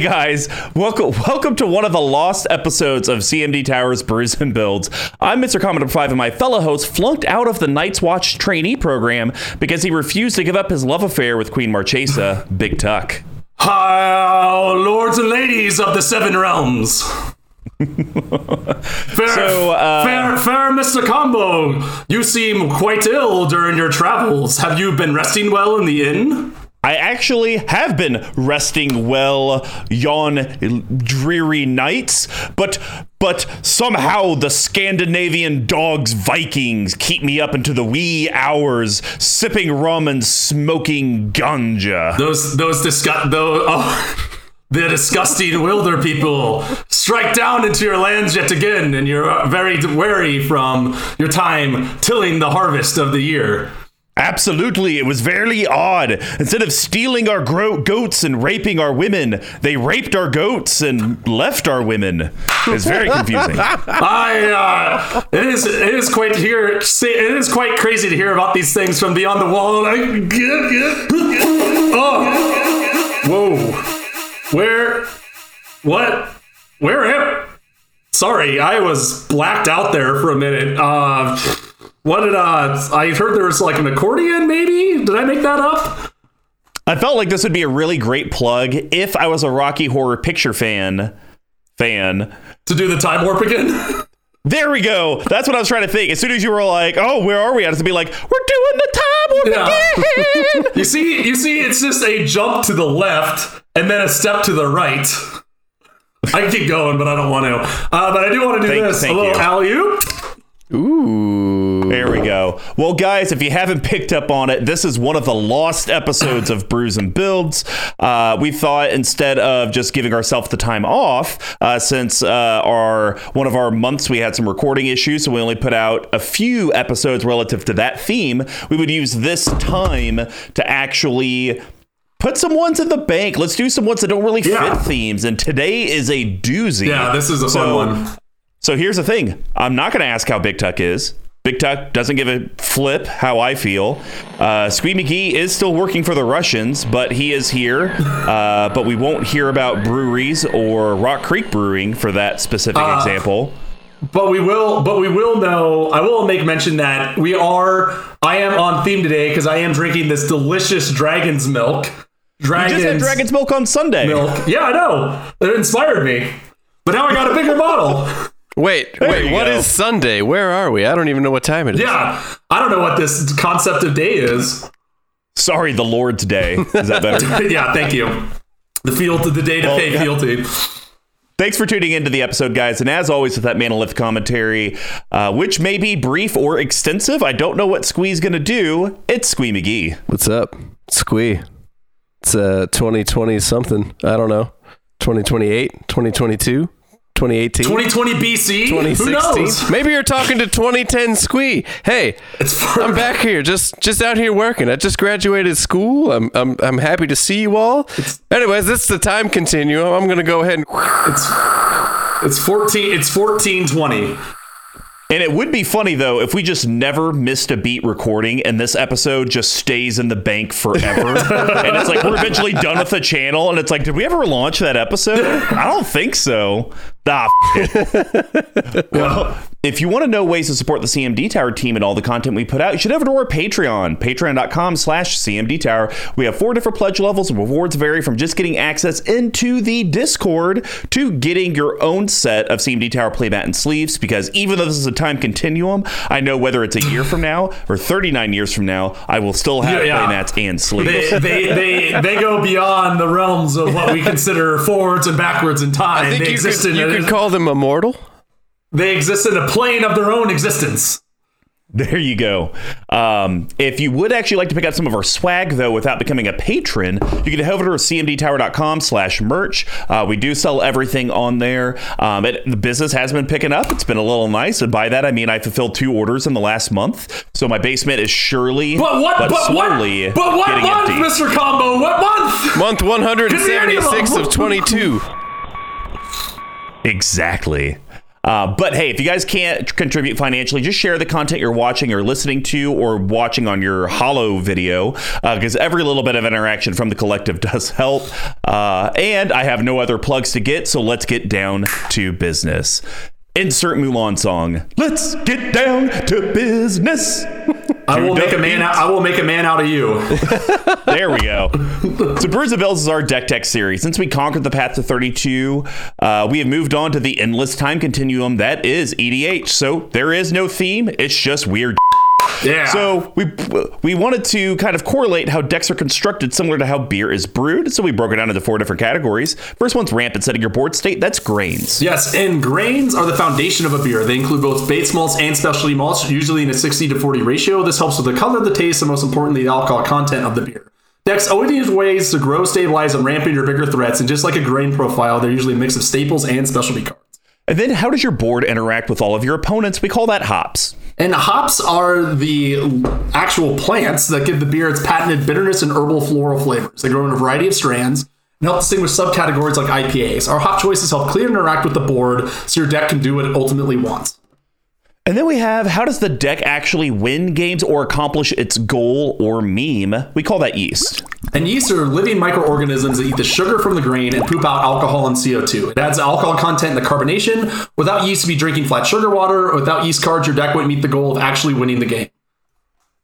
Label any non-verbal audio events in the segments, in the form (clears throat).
Hey guys, welcome welcome to one of the lost episodes of CMD Towers Brews and Builds. I'm Mr. Commodore 5 and my fellow host flunked out of the Night's Watch trainee program because he refused to give up his love affair with Queen Marchesa, Big Tuck. Hi, lords and ladies of the Seven Realms. (laughs) fair, So, uh, fair, fair, Mr. Combo. You seem quite ill during your travels. Have you been resting well in the inn? Actually have been resting well yon dreary nights, but but somehow the Scandinavian dogs Vikings keep me up into the wee hours, sipping rum and smoking ganja. Those, those disgust, those, oh, (laughs) the disgusting wilder people strike down into your lands yet again, and you're very wary from your time tilling the harvest of the year. Absolutely, it was very odd. Instead of stealing our gro- goats and raping our women, they raped our goats and left our women. It's very (laughs) confusing. I uh, it is it is quite to hear it is quite crazy to hear about these things from beyond the wall. And I oh whoa where what where am sorry I was blacked out there for a minute. Uh, what did uh I heard there was like an accordion maybe? Did I make that up? I felt like this would be a really great plug if I was a Rocky Horror Picture fan. Fan. To do the time warp again? (laughs) There we go. That's what I was trying to think. As soon as you were like, "Oh, where are we?" I had to be like, "We're doing the time warp Yeah. again." (laughs) You see, you see, it's just a jump to the left and then a step to the right. I can keep going, but I don't want to. Uh, but I do want to do Thank- this. thank a little alley oop. Ooh. There we go. Well, guys, if you haven't picked up on it, this is one of the lost episodes of Brews and Builds. Uh, we thought instead of just giving ourselves the time off, uh, since uh, our one of our months we had some recording issues, so we only put out a few episodes relative to that theme. We would use this time to actually. Put some ones in the bank. Let's do some ones that don't really Yeah. fit themes. And today is a doozy. Yeah, this is a fun one. So here's the thing. I'm not going to ask how Big Tuck is. Big Tuck doesn't give a flip how I feel. Uh, Squee McGee is still working for the Russians, but he is here. Uh, but we won't hear about breweries or Rock Creek Brewing for that specific Uh, example. But we will, but we will know. I will make mention that we are. I am on theme today because I am drinking this delicious dragon's milk. You just had Dragon's Milk on Sunday. milk. Yeah, I know. It inspired me. But now I got a bigger bottle. Wait, wait, you what go. is Sunday? Where are we? I don't even know what time it is. Yeah, I don't know what this concept of day is. Sorry, the Lord's Day. Is that better? (laughs) yeah, thank you. The fealty, the day to Well, pay yeah. fealty. Thanks for tuning into the episode, guys. And as always, with that Manolith commentary, uh, which may be brief or extensive, I don't know what Squee's going to do. It's Squee McGee. What's up? Squee. It's uh 2020 something. I don't know. 2028, 2022, 2018. 2020 BC. Who 2016. knows? Maybe you're talking to 2010 Squee. Hey, It's far I'm back here, just just out here working. I just graduated school. I'm I'm I'm happy to see you all. Anyways, this is the time continuum. I'm gonna go ahead and It's, It's 14. It's 1420. And it would be funny though if we just never missed a beat recording and this episode just stays in the bank forever. (laughs) and it's like we're eventually done with the channel and it's like, did we ever launch that episode? I don't think so. Ah, (laughs) well, if you want to know ways to support the CMD Tower team and all the content we put out, you should head over to our Patreon, patreon.com slash CMD Tower. We have four different pledge levels and rewards vary from just getting access into the Discord to getting your own set of CMD Tower playmat and sleeves because even though this is a time continuum, I know whether it's a year from now or 39 years from now, I will still have Yeah, yeah. playmats and sleeves. They, they, they, they go beyond the realms of what we consider forwards and backwards in time. I think they you exist could, in you could call them immortal. they exist in a plane of their own existence. There you go. Um, if you would actually like to pick up some of our swag, though, without becoming a patron, you can head over to cmdtower.com slash merch. Uh, we do sell everything on there. Um, it, the business has been picking up. It's been a little nice. And by that, I mean I fulfilled two orders in the last month. So my basement is surely, But what? But, slowly what? But what getting month, empty. Mr. Combo? What month? Month 176 of 22. Exactly. Uh, but hey, if you guys can't contribute financially, just share the content you're watching or listening to or watching on your Hollow video, because uh, every little bit of interaction from the collective (laughs) does help. Uh, and I have no other plugs to get, so let's get down to business. Insert Mulan song. Let's get down to business. (laughs) I will make a man. Out, I will make a man out of you. (laughs) there we go. so, Brews and Builds is our deck tech series. Since we conquered the path to 32, uh, we have moved on to the endless time continuum that is EDH. So there is no theme. It's just weird. Yeah. So we we wanted to kind of correlate how decks are constructed similar to how beer is brewed. So we broke it down into four different categories. First one's rampant setting your board state. That's grains. Yes, and grains are the foundation of a beer. They include both base malts and specialty malts, usually in a 60 to 40 ratio. This helps with the color, the taste, and most importantly, the alcohol content of the beer. Decks always need ways to grow, stabilize, and ramp your bigger threats. And just like a grain profile, they're usually a mix of staples and specialty cards. And then how does your board interact with all of your opponents? We call that hops. And hops are the actual plants that give the beer its patented bitterness and herbal floral flavors. They grow in a variety of strands and help distinguish subcategories like IPAs. Our hop choices help clearly interact with the board so your deck can do what it ultimately wants. And then we have how does the deck actually win games or accomplish its goal or meme? We call that yeast. And yeast are living microorganisms that eat the sugar from the grain and poop out alcohol and CO2. It adds alcohol content in the carbonation. Without yeast, to be drinking flat sugar water. Without yeast cards, your deck wouldn't meet the goal of actually winning the game.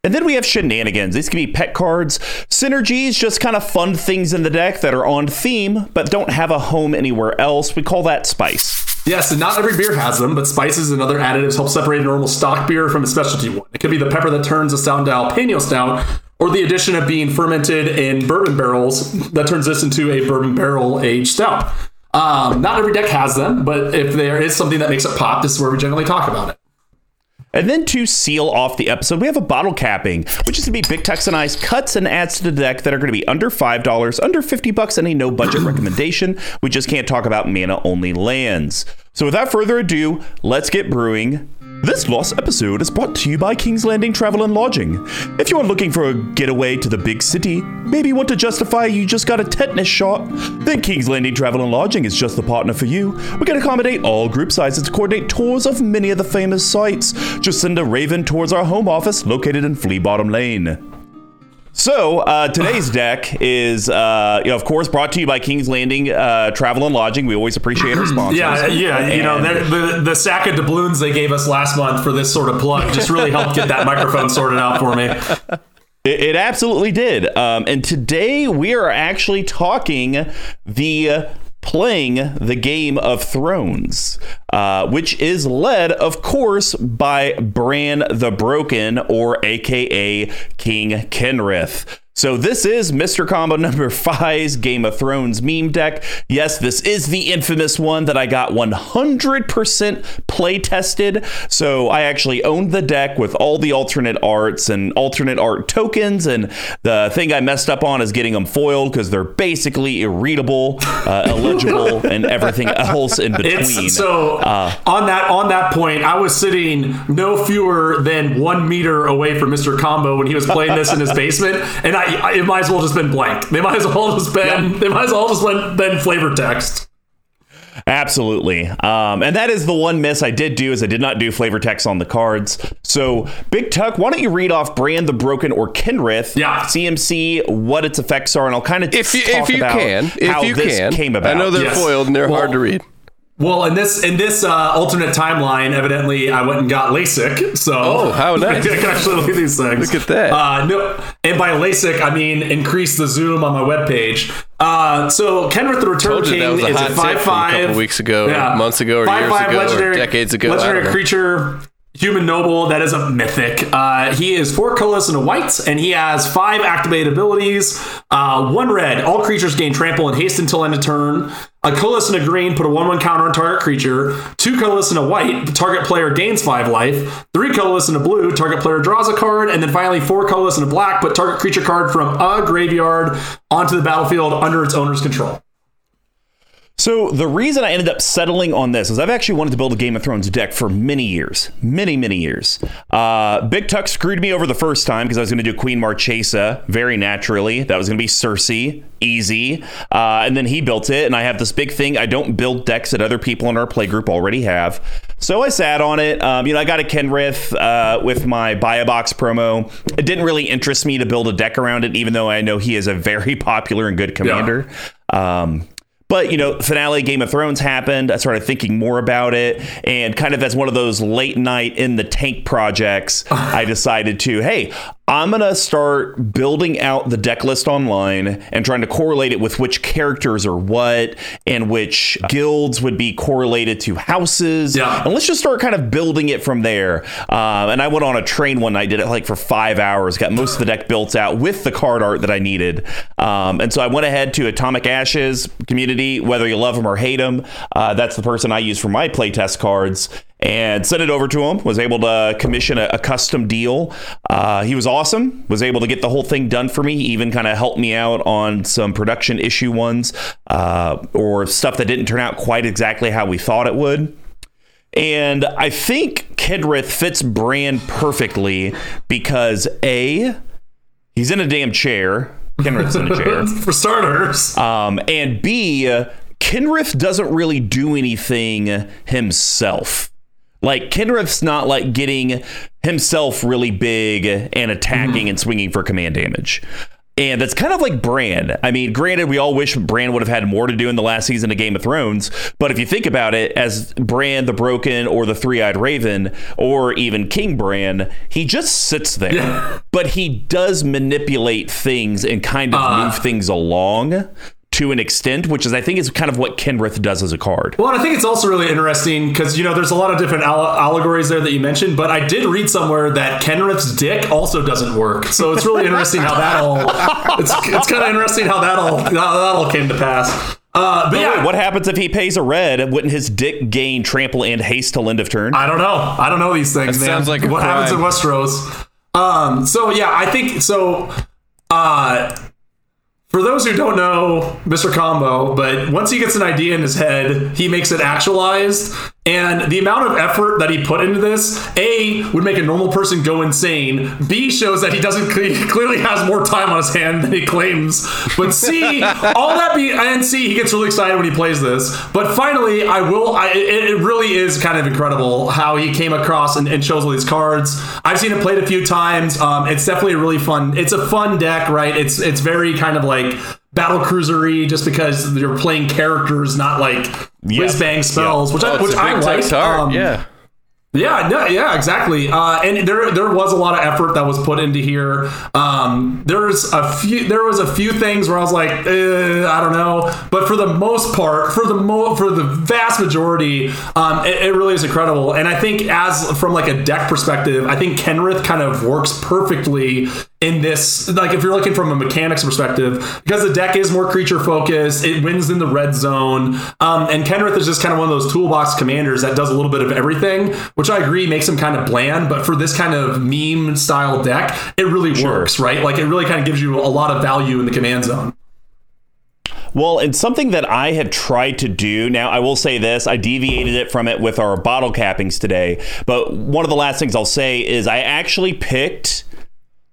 And then we have shenanigans. These can be pet cards, synergies, just kind of fun things in the deck that are on theme but don't have a home anywhere else. We call that spice. Yes, and not every beer has them, but spices and other additives help separate a normal stock beer from a specialty one. It could be the pepper that turns a stout into jalapeno stout, or the addition of being fermented in bourbon barrels that turns this into a bourbon barrel aged stout. Um, not every deck has them, but if there is something that makes it pop, this is where we generally talk about it. And then to seal off the episode, we have a bottle capping, which is going to be Big Tuck and I's cuts and adds to the deck that are going to be under $5, under 50 bucks, and a no budget recommendation. We just can't talk about mana only lands. So without further ado, let's get brewing. This Lost episode is brought to you by King's Landing Travel and Lodging. If you are looking for a getaway to the big city, maybe want to justify you just got a tetanus shot, then King's Landing Travel and Lodging is just the partner for you. We can accommodate all group sizes to coordinate tours of many of the famous sites. Just send a raven towards our home office located in Flea Bottom Lane. So uh, today's deck is, uh, you know, of course, brought to you by King's Landing uh, Travel and Lodging. We always appreciate our sponsors. yeah, yeah. You know, the, the sack of doubloons they gave us last month for this sort of plug just really helped get that microphone sorted out for me. It, it absolutely did. Um, and today we are actually talking the playing the Game of Thrones, uh, which is led, of course, by Bran the Broken, or AKA King Kenrith. So this is Mr. Combo (laughs) number five's Game of Thrones meme deck. Yes, this is the infamous one that I got 100% play tested. So I actually owned the deck with all the alternate arts and alternate art tokens. And the thing I messed up on is getting them foiled because they're basically irreadable, uh, (laughs) illegible, and everything else in between. It's, so uh, on that on that point, I was sitting no fewer than one meter away from Mr. Combo when he was playing this in his basement, and I it might as well just been blank. They might as well just been yeah. they might as well just been, been flavor text. Absolutely. Um, and that is the one miss I did do is I did not do flavor text on the cards. So Big Tuck, why don't you read off Bran the Broken or Kenrith? Yeah. CMC, what its effects are, and I'll kind of if you, if you can, if you can, came about. I know they're yes. foiled and they're well, hard to read. Well, in this in this uh, alternate timeline, evidently I went and got LASIK. So oh, how (laughs) nice! I can actually look at these things. Look at that. Uh, no, and by LASIK I mean increase the zoom on my webpage. Uh, so Kenrith the Return King is a five five. A couple weeks ago, yeah, months ago, or five, years five, ago, decades ago. Legendary creature Human Noble, that is a mythic. Uh, he is four colorless and a white, and he has five activated abilities. Uh, one red, all creatures gain trample and haste until end of turn. A colorless and a green, put a 1 1 counter on target creature. Two colorless and a white, the target player gains five life. Three colorless and a blue, target player draws a card. And then finally, four colorless and a black, put target creature card from a graveyard onto the battlefield under its owner's control. So the reason I ended up settling on this is I've actually wanted to build a Game of Thrones deck for many years, many many years. Uh, Big Tuck screwed me over the first time because I was going to do Queen Marchesa very naturally. That was going to be Cersei, easy, uh, and then he built it, and I have this big thing. I don't build decks that other people in our playgroup already have. So I sat on it. Um, you know, I got a Kenrith uh, with my buy a box promo. It didn't really interest me to build a deck around it, even though I know he is a very (laughs) popular and good commander. Um, but you know, finale Game of Thrones happened. I started thinking more about it, and kind of as one of those late night in the tank projects, (sighs) I decided to, hey, I'm gonna start building out the deck list online and trying to correlate it with which characters are what and which guilds would be correlated to houses. Yeah. And let's just start kind of building it from there. Um, and I went on a train one night, did it like for five hours, got most of the deck built out with the card art that I needed. Um, and so I went ahead to Atomic Ashes community, whether you love them or hate them. Uh, that's the person I use for my playtest cards and sent it over to him. Was able to commission a, a custom deal. Uh, he was awesome. Was able to get the whole thing done for me. Even kind of helped me out on some production issue ones uh, or stuff that didn't turn out quite exactly how we thought it would. And I think Kenrith fits Bran perfectly because A, he's in a damn chair. Kenrith's in a chair. (laughs) For starters. Um, and B, Kenrith doesn't really do anything himself. Like Kenrith's not like getting himself really big and attacking mm-hmm. and swinging for command damage. And that's kind of like Bran. I mean, granted, we all wish Bran would have had more to do in the last season of Game of Thrones. But if you think about it, as Bran the Broken or the Three Eyed Raven or even King Bran, he just sits there. But he does manipulate things and kind of uh. move things along to an extent, which is, I think, is kind of what Kenrith does as a card. Well, and I think it's also really interesting because you know there's a lot of different alle- allegories there that you mentioned, but I did read somewhere that Kenrith's dick also doesn't work. So it's really interesting how that all (laughs) it's it's kind of interesting how that all that, that all came to pass. Uh, but Wait, yeah, what happens if he pays a red? Wouldn't his dick gain trample and haste till end of turn? I don't know. I don't know these things, That man. sounds like a what happens in crime. Westeros. Um, so yeah, I think so. Uh, for those who don't know Mr. Combo, but once he gets an idea in his head, he makes it actualized. And the amount of effort that he put into this, A, would make a normal person go insane. B, shows that he doesn't he clearly has more time on his hand than he claims. But C, (laughs) all that be, and C, he gets really excited when he plays this. But finally, I will, I, it, it really is kind of incredible how he came across and, and shows all these cards. I've seen it played a few times. Um, it's definitely a really fun, it's a fun deck, right? It's, it's very kind of like battle cruisery just because you're playing characters, not like whiz bang spells, which Oh, I which I like. Um, yeah. yeah, no, yeah, exactly. Uh, and there, there was a lot of effort that was put into here. Um, there's a few, there was a few things where I was like, eh, I don't know, but for the most part, for the mo, for the vast majority, um, it, it really is incredible. And I think, as from like a deck perspective, I think Kenrith kind of works perfectly in this. Like, if you're looking from a mechanics perspective, because the deck is more creature focused, it wins in the red zone, um, and Kenrith is just kind of one of those toolbox commanders that does a little bit of everything, which I agree makes him kind of bland. But for this kind of meme style deck, it really works, right? Like, it really kind of gives you a lot of value in the command zone. Well, and something that I had tried to do, now I will say this, I deviated it from it with our bottle cappings today. But one of the last things I'll say is I actually picked,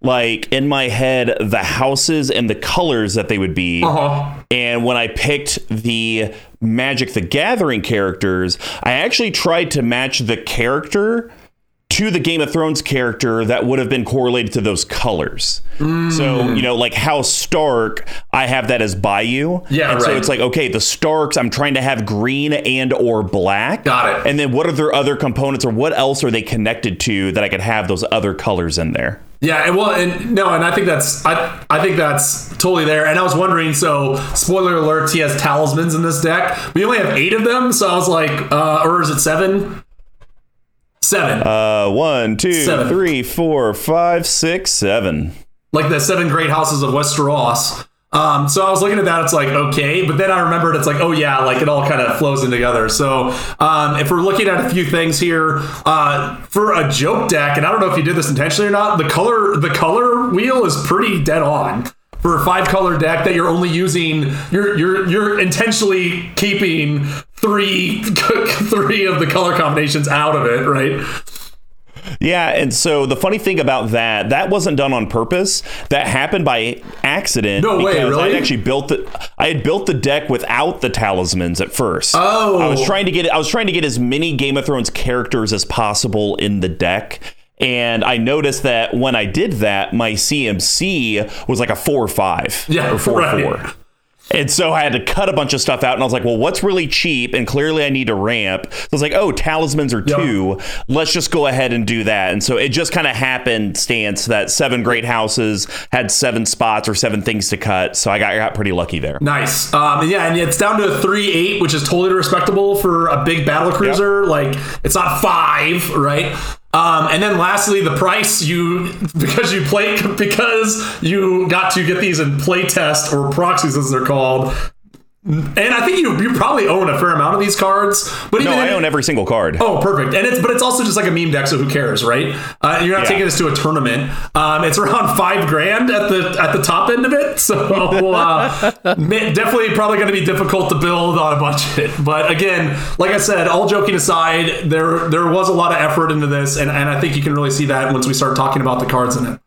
like, in my head, the houses and the colors that they would be. Uh-huh. And when I picked the Magic the Gathering characters, I actually tried to match the character to the Game of Thrones character that would have been correlated to those colors. So, you know, like House Stark, I have that as Bayou. Yeah, and So it's like, okay, the Starks, I'm trying to have green and or black. Got it. And then what are their other components or what else are they connected to that I could have those other colors in there? Yeah, and well, and no, and I think that's I I think that's totally there. And I was wondering, so spoiler alert, he has talismans in this deck. We only have eight of them, so I was like, uh, or is it seven? Seven, Uh, one, two, Seven. three, four, five, six, seven. like the seven great houses of Westeros. Um, so I was looking at that, it's like okay, but then I remembered it's like oh yeah, like it all kind of flows in together. So um, if we're looking at a few things here uh, for a joke deck, and I don't know if you did this intentionally or not, the color the color wheel is pretty dead on for a five color deck that you're only using. You're you're you're intentionally keeping three (laughs) three of the color combinations out of it, right? Yeah, and so the funny thing about that, that wasn't done on purpose. That happened by accident. No way, because I had actually built the I had built the deck without the talismans at first. Oh. I was trying to get I was trying to get as many Game of Thrones characters as possible in the deck. And I noticed that when I did that, my CMC was like a four or five. Yeah, or four right. four. And so I had to cut a bunch of stuff out, and I was like, "Well, what's really cheap?" And clearly, I need to ramp. So I was like, "Oh, talismans are Yep. two. Let's just go ahead and do that." And so it just kind of happened, stance that seven great houses had seven spots or seven things to cut. So I got got pretty lucky there. Nice. Um, and yeah, and it's down to a three eight, which is totally respectable for a big battle cruiser. Like it's not five, right? Um, and then lastly, the price you (laughs) because you play because you got to get these in playtest or proxies as they're called. And I think you you probably own a fair amount of these cards. But No, even I own every single card. Oh, perfect. And it's but it's also just like a meme deck, so who cares, right? Uh, you're not Yeah. taking this to a tournament. Um, it's around (laughs) five grand at the at the top end of it, (laughs) so uh, definitely probably going to be difficult to build on a budget. But again, like I said, all joking aside, there there was a lot of effort into this, and, and I think you can really see that once we start talking about the cards in it.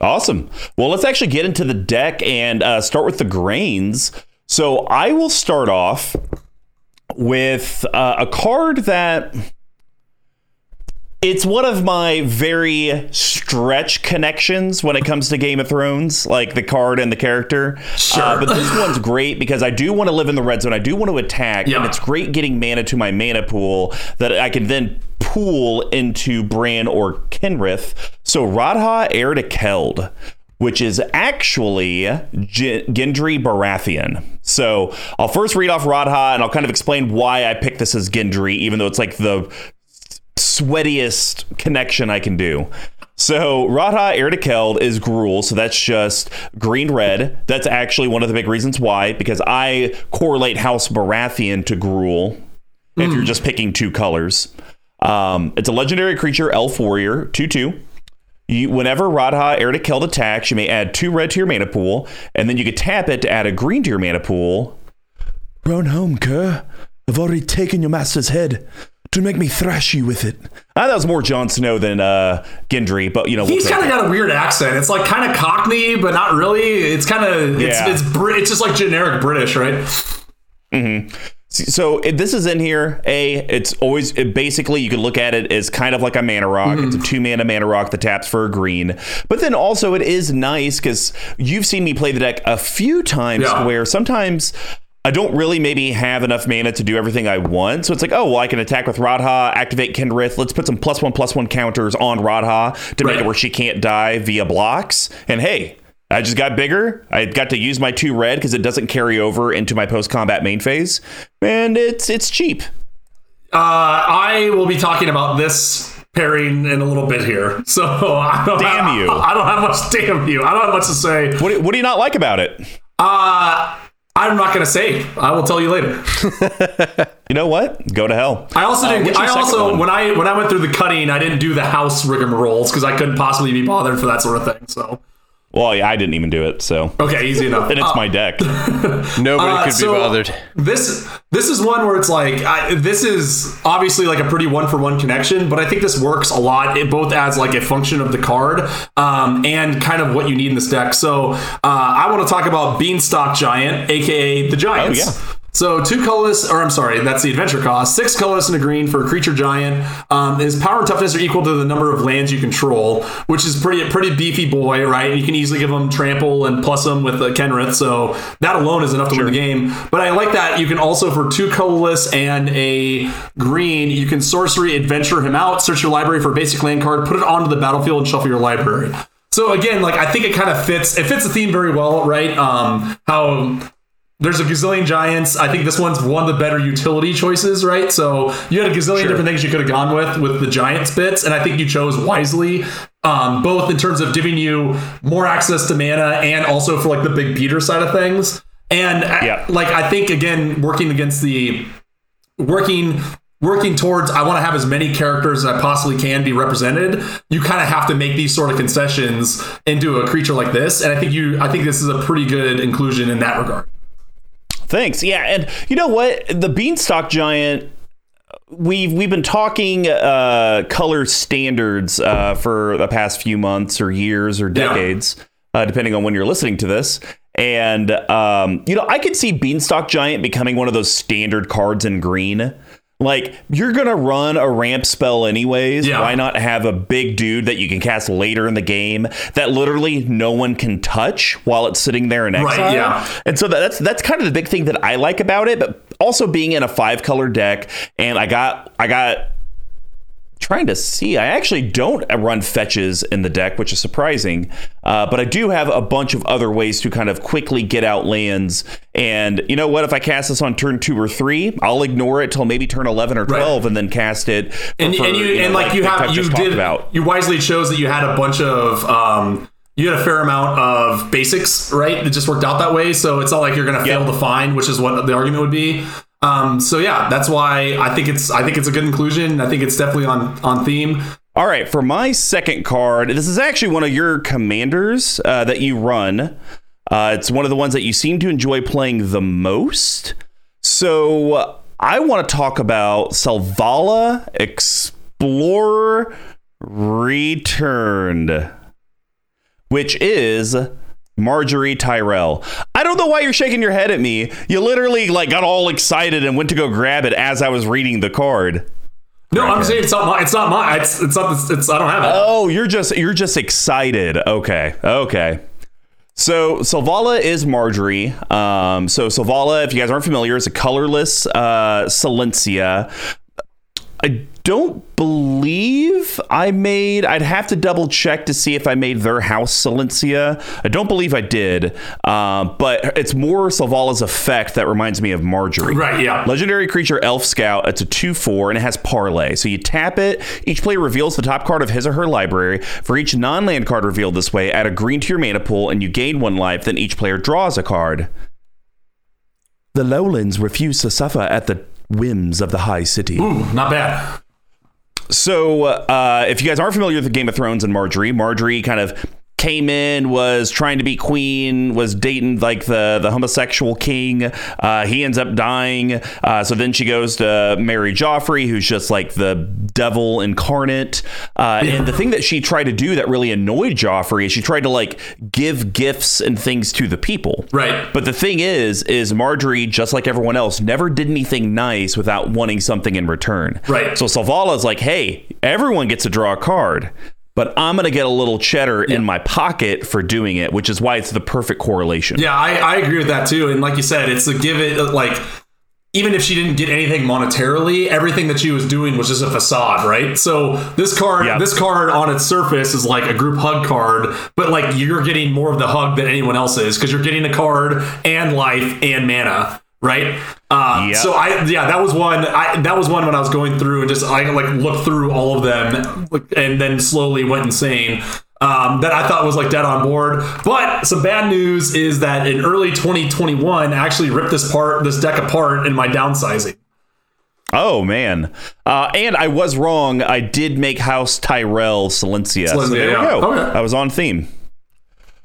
Awesome. Well, let's actually get into the deck and uh, start with the grains. So I will start off with uh, a card that it's one of my very stretch connections when it comes to Game of Thrones, like the card and the character. Sure. Uh, but this one's great because I do want to live in the red zone. I do want to attack, Yeah. and it's great getting mana to my mana pool that I can then pool into Bran or Kenrith. So Radha Heir to Keld, which is actually G- Gendry Baratheon. So I'll first read off Radha, and I'll kind of explain why I picked this as Gendry, even though it's like the sweatiest connection I can do. So Radha Heir to Keld is Gruul, so that's just green red. That's actually one of the big reasons why, because I correlate House Baratheon to Gruul. If you're just picking two colors, um, it's a legendary creature, Elf Warrior, two two. You, whenever Radha Heir to Keld attacks, you may add two red to your mana pool, and then you can tap it to add a green to your mana pool. Run home, Kerr. I've already taken your master's head to make me thrash you with it. Ah, that was more Jon Snow than uh, Gendry, but you know, we'll He's kind of got a weird accent. It's like kind of Cockney, but not really. It's kind of it's Yeah. it's Brit- it's just like generic British, right? So this is in here. A, it's always it basically you can look at it as kind of like a mana rock. It's a mm-hmm. two mana mana rock that taps for a green. But then also it is nice because you've seen me play the deck a few times Yeah. where sometimes. I don't really maybe have enough mana to do everything I want. So it's like, oh, well, I can attack with Radha, activate Kenrith. Let's put some plus one, plus one counters on Radha to make it where she can't die via blocks. And hey, I just got bigger. I got to use my two red because it doesn't carry over into my post combat main phase. And it's it's cheap. Uh, I will be talking about this pairing in a little bit here. (laughs) So I don't Damn have, you. I don't have much. Damn you! I don't have much to say. What do, what do you not like about it? Uh, I'm not gonna say. I will tell you later. (laughs) (laughs) You know what? Go to hell. I also Uh, didn't. what's your I also one? when I when I went through the cutting, I didn't do the house rigmaroles because I couldn't possibly be bothered for that sort of thing. So Well, yeah, I didn't even do it, so okay, easy enough. and it's Uh, my deck. (laughs) Nobody Uh, could so be bothered. This this is one where it's like I, this is obviously like a pretty one for one connection, but I think this works a lot. It both adds like a function of the card um, and kind of what you need in this deck. So uh, I want to talk about Beanstalk Giant, aka the Giants. Oh, yeah. So two colorless, or I'm sorry, that's the adventure cost. Six colorless and a green for a creature giant. Um, his power and toughness are equal to the number of lands you control, which is pretty pretty beefy boy, right? You can easily give him trample and plus him with a Kenrith, so that alone is enough to win the game. But I like that you can also for two colorless and a green, you can sorcery adventure him out, search your library for a basic land card, put it onto the battlefield, and shuffle your library. So again, like I think it kind of fits. It fits the theme very well, right? Um, how there's a gazillion giants. I think this one's one of the better utility choices, right? So you had a gazillion different things you could have gone with with the giants bits, and I think you chose wisely. Um, both in terms of giving you more access to mana and also for like the big beater side of things. And uh, Yeah. like I think again, working against the working working towards I want to have as many characters as I possibly can be represented, you kind of have to make these sort of concessions into a creature like this. And I think you I think this is a pretty good inclusion in that regard. Thanks. Yeah, and you know what? The Beanstalk Giant. we've we've been talking uh, color standards uh, for the past few months or years or Yeah. decades, uh, depending on when you're listening to this. And um, you know, I could see Beanstalk Giant becoming one of those standard cards in green. Like you're gonna run a ramp spell anyways. Yeah. Why not have a big dude that you can cast later in the game that literally no one can touch while it's sitting there in exile? Right, yeah. And so that's that's kind of the big thing that I like about it, but also being in a five color deck, and I got I got trying to see. I actually don't run fetches in the deck, which is surprising. Uh, but I do have a bunch of other ways to kind of quickly get out lands. And you know what? If I cast this on turn two or three, I'll ignore it till maybe turn eleven or twelve, and then cast it. for- and, for, and you, know, and like, you I've you did about. you wisely chose that you had a bunch of um you had a fair amount of basics right it just worked out that way so it's not like you're gonna fail to find which is what the argument would be um so yeah that's why i think it's i think it's a good inclusion i think it's definitely on on theme All right, for my second card, this is actually one of your commanders uh, that you run. Uh, it's one of the ones that you seem to enjoy playing the most. So I want to talk about Selvala Explorer Returned, which is Margaery Tyrell. I don't know why you're shaking your head at me. You literally like got all excited and went to go grab it as I was reading the card. no i'm saying it's not my it's not my. it's it's not it's i don't have it Oh, you're just you're just excited. Okay, okay. So Selvala is Margaery. Um, so Selvala, if you guys aren't familiar, is a colorless uh, Selesnya. I don't believe I made. I'd have to double check to see if I made their house Selesnya. I don't believe I did, um, but it's more Selvala's effect that reminds me of Margaery. right yeah Legendary creature Elf Scout. It's a 2 4 and it has parley. So you tap it. Each player reveals the top card of his or her library. For each non land card revealed this way, add a green to your mana pool and you gain one life. Then each player draws a card. The lowlands refuse to suffer at the whims of the high city. Ooh, not bad So, uh, if you guys aren't familiar with Game of Thrones and Margaery, Margaery kind of came in, was trying to be queen, was dating like the the homosexual king. Uh, he ends up dying. Uh, so then she goes to marry Joffrey, who's just like the devil incarnate. Uh, and the thing that she tried to do that really annoyed Joffrey is she tried to like give gifts and things to the people. Right. But the thing is, is Margaery, just like everyone else, never did anything nice without wanting something in return. Right. So Selvala is like, hey, everyone gets to draw a card, but I'm going to get a little cheddar in my pocket for doing it, which is why it's the perfect correlation. Yeah, I, I agree with that too. And like you said, it's a give it uh, like even if she didn't get anything monetarily, everything that she was doing was just a facade, right? So this card, Yep. this card on its surface is like a group hug card, but like you're getting more of the hug than anyone else is because you're getting a card and life and mana. Right. Uh, Yep. So I yeah that was one I that was one when I was going through and just I like looked through all of them and then slowly went insane um, that I thought was like dead on board. But some bad news is that in early 2021, I actually ripped this part, this deck apart in my downsizing. Oh man. Uh, and I was wrong. I did make House Tyrell Selesnya. So Selesnya, there we go. Okay. I was on theme.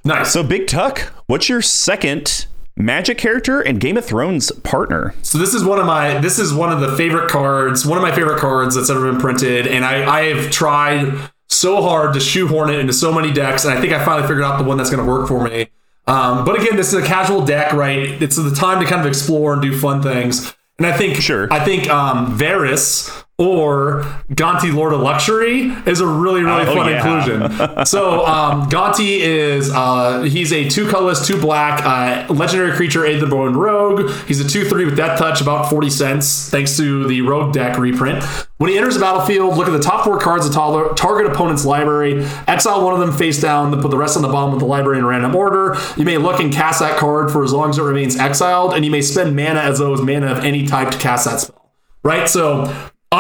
Nice. So Big Tuck, what's your second Magic character and Game of Thrones partner? So this is one of my this is one of the favorite cards, one of my favorite cards that's ever been printed, and I I have tried so hard to shoehorn it into so many decks, and I think I finally figured out the one that's going to work for me. Um, but again, this is a casual deck, right? It's the time to kind of explore and do fun things, and I think Sure. I think um, Varys or Gonti Lord of Luxury is a really really Oh, fun yeah. inclusion. (laughs) so um, Gonti is uh, he's a two colorless, two black uh, legendary creature, Aetherborn Rogue. He's a two three with Death Touch, about forty cents, thanks to the Rogue deck reprint. When he enters the battlefield, look at the top four cards of the target opponent's library. Exile one of them face down, then put the rest on the bottom of the library in random order. You may look and cast that card for as long as it remains exiled, and you may spend mana as though it was mana of any type to cast that spell right? So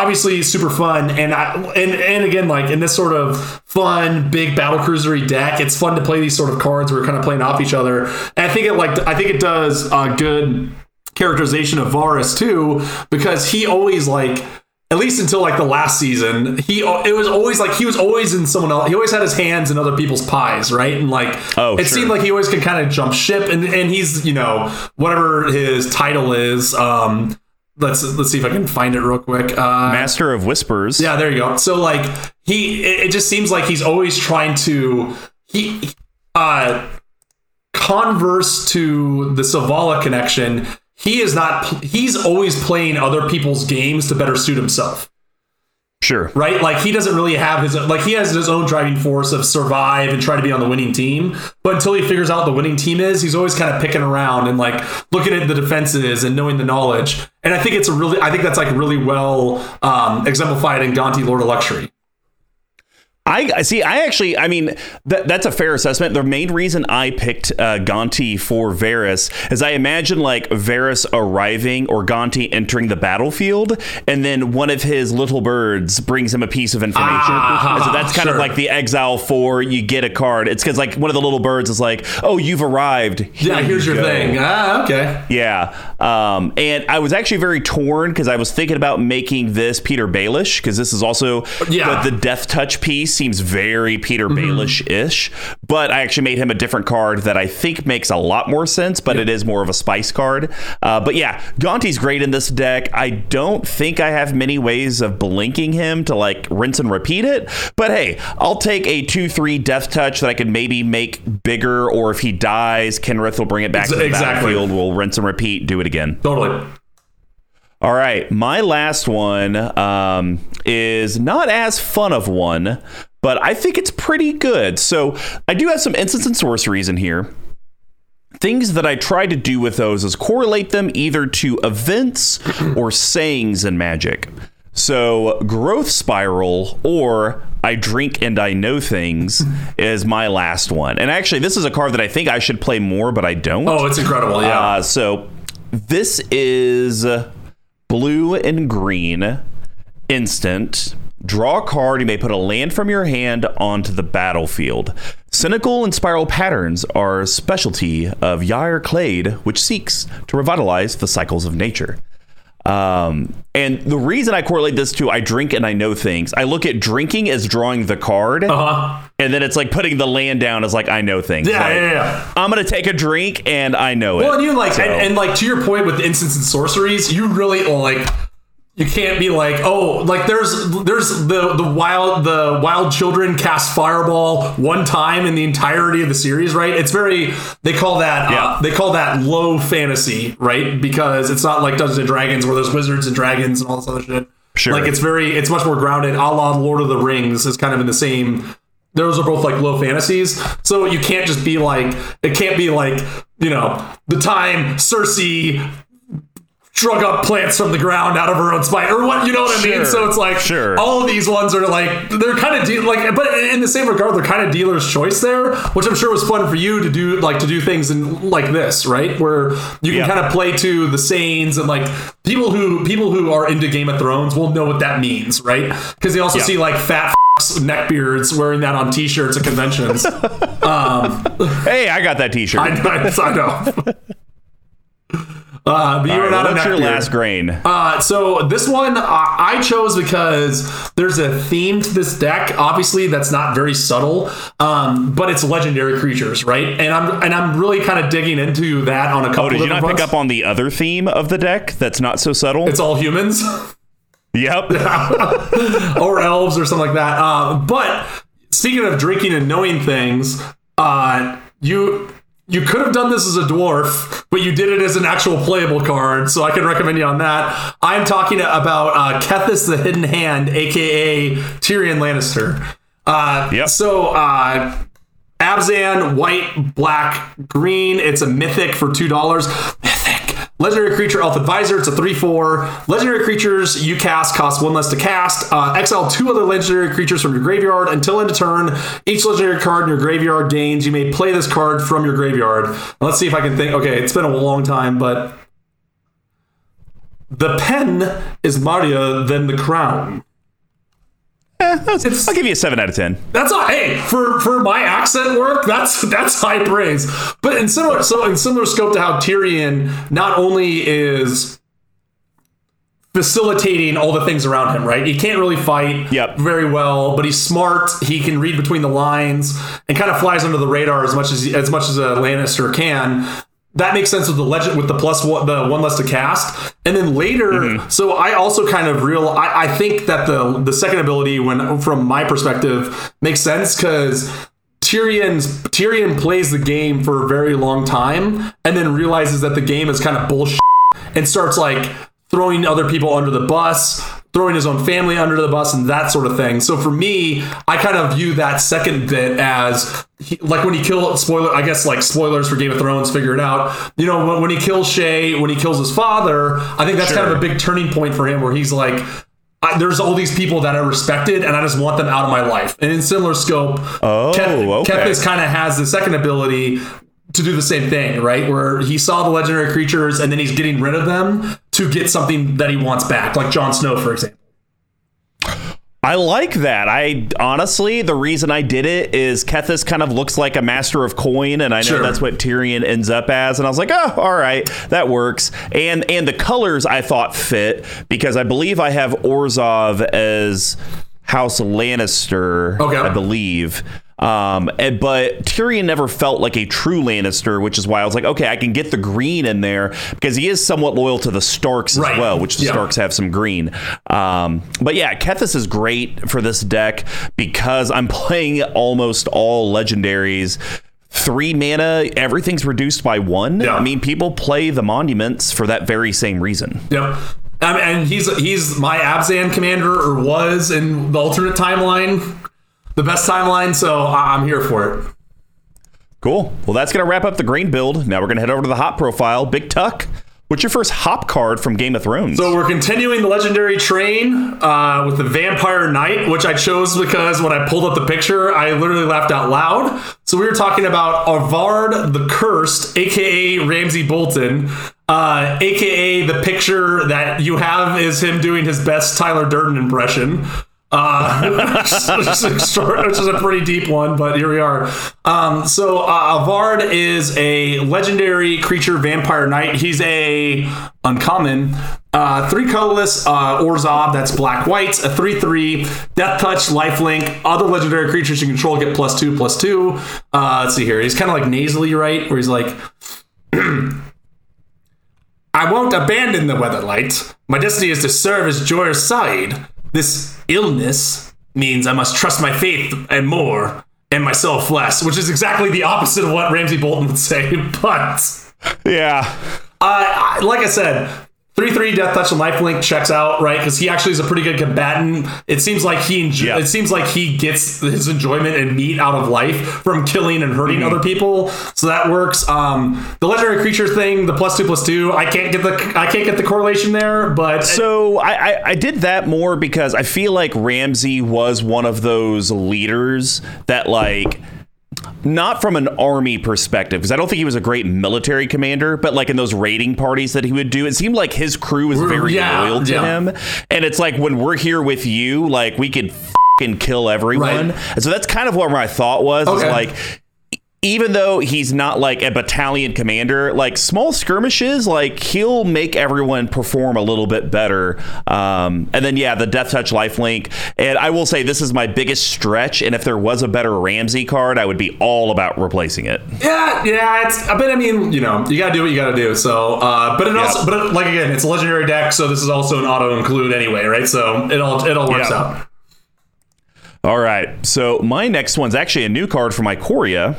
obviously super fun, and I and and again like in this sort of fun big battle cruisery deck, it's fun to play these sort of cards. Where we're kind of playing off each other, and I think it like I think it does a good characterization of Varys too, because he always like. At least until like the last season, he it was always like he was always in someone else. He always had his hands in other people's pies, right? And like Oh, it sure. seemed like he always could kind of jump ship, and and he's you know whatever his title is, um, let's let's see if I can find it real quick. Uh, Master of Whispers. yeah, there you go. So like he, it, it just seems like he's always trying to he, uh, converse to the Selvala connection. He is not. He's always playing other people's games to better suit himself. Sure. right? Like he doesn't really have his like he has his own driving force of survive and try to be on the winning team. But until he figures out the winning team is, he's always kind of picking around and like looking at the defenses and knowing the knowledge. And I think it's a really I think that's like really well um, exemplified in Gonti Lord of Luxury. I see. I actually, I mean, that, that's a fair assessment. The main reason I picked uh, Gonti for Varys is I imagine like Varys arriving or Gonti entering the battlefield, and then one of his little birds brings him a piece of information. Ah, so that's kind sure. of like the exile for you get a card. It's because like one of the little birds is like, oh, you've arrived. Here Yeah, you here's your go." thing. Ah, okay. Yeah. Um, and I was actually very torn because I was thinking about making this Petyr Baelish because this is also Yeah. the, the Death Touch piece seems very Petyr Baelish ish. But I actually made him a different card that I think makes a lot more sense, but it is more of a spice card. Uh, but yeah, Gonti's great in this deck. I don't think I have many ways of blinking him to like rinse and repeat it. But hey, I'll take a 2 3 Death Touch that I could maybe make bigger, or if he dies, Kenrith will bring it back Ex- to the exactly. battlefield. We'll rinse and repeat, do it again. Totally. All right, my last one um, is not as fun of one, but I think it's pretty good. So I do have some instants and sorceries in here. Things that I try to do with those is correlate them either to events or sayings in magic. So, growth spiral or I drink and I know things is my last one. And actually, this is a card that I think I should play more, but I don't. Oh, it's incredible. Yeah. Uh, so this is blue and green instant. Draw a card. You may put a land from your hand onto the battlefield. Cynical and spiral patterns are a specialty of Yair Clade, which seeks to revitalize the cycles of nature. Um, and the reason I correlate this to I drink and I know things, I look at drinking as drawing the card, uh-huh. And then it's like putting the land down is like I know things. Yeah, Like, yeah, yeah. I'm gonna take a drink and I know it. Well, and you like, So- and, and like to your point with instants and sorceries, you really like. You can't be like, oh, like there's there's the the wild the wild children cast fireball one time in the entirety of the series, right? It's very they call that Yeah. uh, they call that low fantasy, right? Because it's not like Dungeons and Dragons where there's wizards and dragons and all this other shit. Sure. Like it's very it's much more grounded. A la Lord of the Rings is kind of in the same those are both like low fantasies. So you can't just be like it can't be like, you know, the time Cersei drug up plants from the ground out of her own spine or what you know what I mean? So it's like sure. all of these ones are like they're kind of de- like but in the same regard they're kind of dealer's choice there, which I'm sure was fun for you to do like to do things in like this, right? Where you can Yeah. kind of play to the sayings and like people who people who are into Game of Thrones will know what that means, right? Because they also Yeah. see like fat neckbeards wearing that on t-shirts at conventions. (laughs) hey, I got that T-shirt. I, I, I know. (laughs) Uh, but you're right, not a what's your last grain? Uh, so this one uh, I chose because there's a theme to this deck. Obviously, that's not very subtle, um, but it's legendary creatures, right? And I'm and I'm really kind of digging into that on a couple. oh, did you not different pick up on the other theme of the deck that's not so subtle? It's all humans (laughs) yep. (laughs) or elves or something like that. Uh, but speaking of drinking and knowing things, uh, you. You could have done this as a dwarf, but you did it as an actual playable card, so I can recommend you on that. I'm talking about uh, Kethis the Hidden Hand, aka Tyrion Lannister. Uh, Yep. So, uh, Abzan, white, black, green. It's a mythic for $2. Legendary creature, Elf Advisor. It's a 3 4. Legendary creatures you cast cost one less to cast. Uh, exile two other legendary creatures from your graveyard until end of turn. Each legendary card in your graveyard gains. You may play this card from your graveyard. Let's see if I can think. Okay, it's been a long time, but. The pen is Mario than the crown. It's- I'll give you a seven out of ten. that's all. Hey, for for my accent work, that's that's high praise. But in similar so in similar scope to how Tyrion not only is facilitating all the things around him, right? He can't really fight Yep. very well, but he's smart. He can read between the lines and kind of flies under the radar as much as as much as a Lannister can. That makes sense with the legend with the plus one the one less to cast. And then later mm-hmm. so i also kind of real I, I think that the the second ability when from my perspective makes sense because Tyrion's Tyrion plays the game for a very long time and then realizes that the game is kind of bullshit and starts like throwing other people under the bus, throwing his own family under the bus, and that sort of thing. So for me, I kind of view that second bit as he, like when he killed spoiler. I guess like spoilers for Game of Thrones. Figure it out. You know when, when he kills Shae, when he kills his father. I think that's kind of a big turning point for him, where he's like. I, there's all these people that I respected, and I just want them out of my life. And in similar scope, Oh, okay. Kethis kind of has the second ability to do the same thing, right? Where he saw the legendary creatures and then he's getting rid of them to get something that he wants back, like Jon Snow, for example. I like that. I honestly, the reason I did it is Kethis kind of looks like a master of coin, and I know Sure. that's what Tyrion ends up as. And I was like, oh, all right, that works. And and the colors I thought fit because I believe I have Orzhov as House Lannister. Okay. I believe. Um, and, but Tyrion never felt like a true Lannister, which is why I was like, okay, I can get the green in there because he is somewhat loyal to the Starks Right. as well, which the Yeah. Starks have some green. Um, but yeah, Kethis is great for this deck because I'm playing almost all legendaries. Three mana, everything's reduced by one. Yeah. I mean, people play the monuments for that very same reason. Yep. Um, and he's he's my Abzan commander, or was in the alternate timeline, the best timeline. So I'm here for it. Cool. Well, that's going to wrap up the green build. Now we're going to head over to the hop profile. Big Tuck, what's your first hop card from Game of Thrones? So we're continuing the legendary train uh, with the Vampire Knight, which I chose because when I pulled up the picture, I literally laughed out loud. So we were talking about Arvad the Cursed, aka Ramsay Bolton, uh, aka the picture that you have is him doing his best Tyler Durden impression. Uh, (laughs) which, is a pretty deep one, but here we are. Um, so uh, Arvad is a legendary creature vampire knight. He's a uncommon, uh, three colorless uh. That's black white. A three three death touch lifelink. Other legendary creatures you control get plus two plus two. Uh, let's see here. He's kind of like nasally, right? Where he's like. (clears throat) I won't abandon the Weatherlight. My destiny is to serve as Jhoira's side. This illness means I must trust my faith and more, and myself less, which is exactly the opposite of what Ramsay Bolton would say. (laughs) But yeah. uh, like I said, three three death touch and lifelink checks out right because he actually is a pretty good combatant. It seems like he enjo- Yeah. it seems like he gets his enjoyment and meat out of life from killing and hurting other people. So that works. Um, the legendary creature thing, the plus two plus two, I can't get the I can't get the correlation there, but So I, I, I did that more because I feel like Ramsay was one of those leaders that like not from an army perspective because I don't think he was a great military commander, but like in those raiding parties that he would do, it seemed like his crew was very Yeah, loyal to yeah. him. And it's like when we're here with you, like we could fucking kill everyone. Right. And so that's kind of what my thought was. Is Okay. like even though he's not like a battalion commander, like small skirmishes, like he'll make everyone perform a little bit better. Um, and then yeah, the death touch lifelink. And I will say this is my biggest stretch. And if there was a better Ramsay card, I would be all about replacing it. yeah, yeah, it's but I mean, you know, you gotta do what you gotta do. So, uh, but it also, but it, like again, it's a legendary deck, so this is also an auto include anyway, right? So it all it all works Yeah. out. All right. So my next one's actually a new card for my Coria.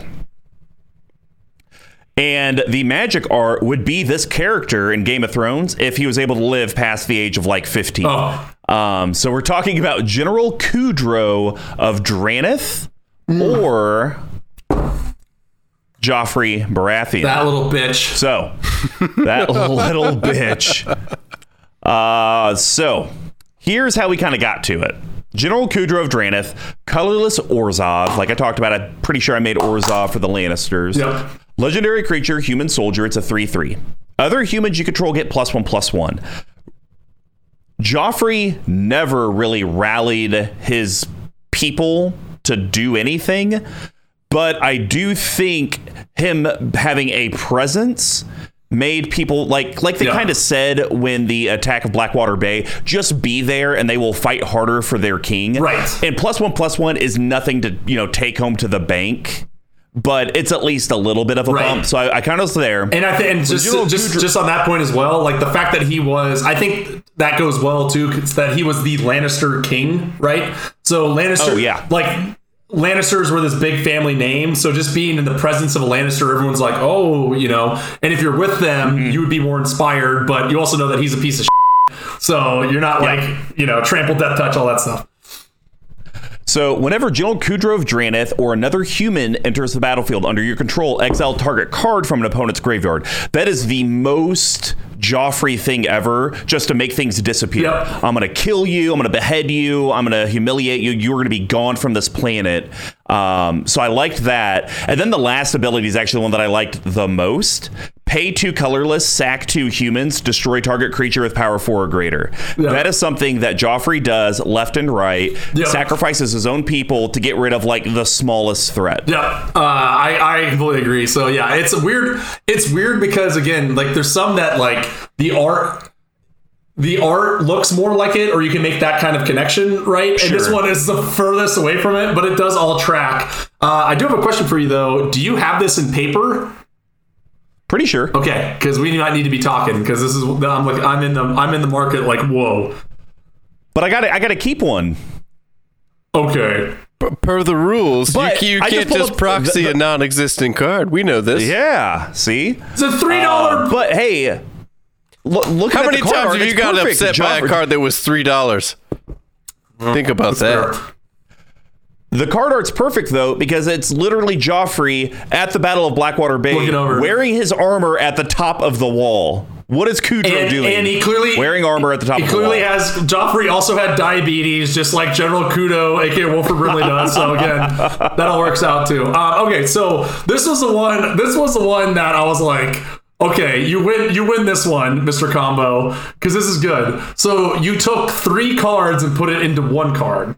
And the magic art would be this character in Game of Thrones if he was able to live past the age of like 15. Oh. Um, so we're talking about General Kudro of Drannith Hmm. or Joffrey Baratheon. That little bitch. So, that (laughs) little bitch. Uh, so, here's how we kind of got to it. General Kudro of Drannith, colorless Orzhov. Like I talked about, I'm pretty sure I made Orzhov for the Lannisters. Yep. Legendary creature, human soldier. It's a 3 3. Other humans you control get plus one, plus one. Joffrey never really rallied his people to do anything, but I do think him having a presence made people like like they Yeah. kind of said when the attack of Blackwater Bay just be there and they will fight harder for their king Right. and plus one plus one is nothing to you know take home to the bank but it's at least a little bit of a Right. bump. So I, I kind of was there. And I think, and just just Kudra- just on that point as well, like the fact that he was, I think that goes well too, 'cause that he was the Lannister king, right? So Lannister, Oh, yeah. like Lannisters were this big family name, so just being in the presence of a Lannister, everyone's like, oh, you know. And if you're with them, Mm-hmm. you would be more inspired, but you also know that he's a piece of. Shit. (laughs) So you're not Yeah. like you know trample, death touch, all that stuff. So, whenever General Kudro of Drannith or another human enters the battlefield under your control, exile target card from an opponent's graveyard. That is the most Joffrey thing ever, just to make things disappear. Yep. I'm going to kill you. I'm going to behead you. I'm going to humiliate you. You're going to be gone from this planet. Um, so, I liked that. And then the last ability is actually one that I liked the most. Pay two colorless, sack two humans, destroy target creature with power four or greater. Yeah. That is something that Joffrey does left and right. Yep. Sacrifices his own people to get rid of like the smallest threat. Yeah, uh, I I completely agree. So yeah, it's weird. It's weird because again, like there's some that like the art. The art looks more like it, or you can make that kind of connection, right? And this one is the furthest away from it, but it does all track. Uh, I do have a question for you though. Do you have this in paper? Pretty sure. Okay, because we might need to be talking because this is I'm like I'm in the I'm in the market like whoa. But I got to I got to keep one. Okay, Per, per the rules, But you, you can't pulled just proxy the- a non-existent card. We know this. Yeah. See. it's a three dollar. Uh, but hey, look, look How at many the card times art. have you It's got perfect. upset by a card that was three dollars? Think about that. The card art's perfect though because it's literally Joffrey at the Battle of Blackwater Bay, wearing his armor at the top of the wall. What is Kudro and, doing? and he clearly wearing armor at the top. He of the clearly has. Joffrey also had diabetes, just like General Kudo, aka Wilford Brimley does. So again, (laughs) that all works out too. Uh, okay, so this was the one. This was the one that I was like. Okay, you win. You win this one, Mr. Combo, because this is good. So you took three cards and put it into one card.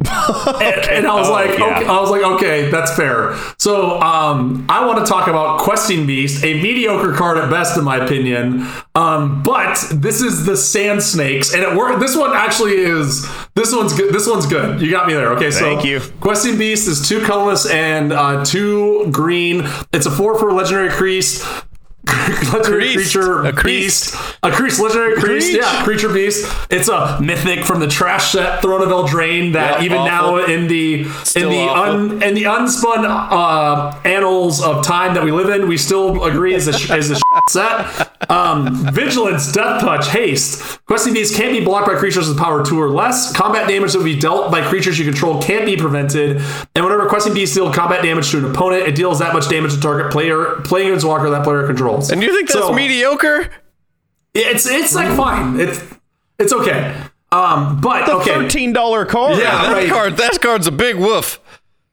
(laughs) and, and I was Oh, like, yeah. okay, I was like, okay, that's fair. So, um, I want to talk about Questing Beast, a mediocre card at best, in my opinion. Um, but this is the Sand Snakes, and it worked. This one actually is. This one's good. This one's good. You got me there. Okay, so Thank you. Questing Beast is two colorless and uh, two green. It's a four for legendary crease. Legendary Creased. creature A creased. beast. A crease legendary crease. Yeah, creature beast. It's a mythic from the trash set Throne of Eldraine that Yeah, even awful. now in the Still in the awful. un, in the unspun uh, annals of time that we live in, we still agree is a is a (laughs) set. Um, vigilance, death touch, haste. Questing beasts can't be blocked by creatures with power two or less. Combat damage that will be dealt by creatures you control can't be prevented. And whenever questing beasts deal combat damage to an opponent, it deals that much damage to target player playing its walker that player controls. And you think that's So- mediocre? It's it's like fine. It's it's okay. Um, but okay. Thirteen dollar card. Yeah. That right. card, that card's a big woof.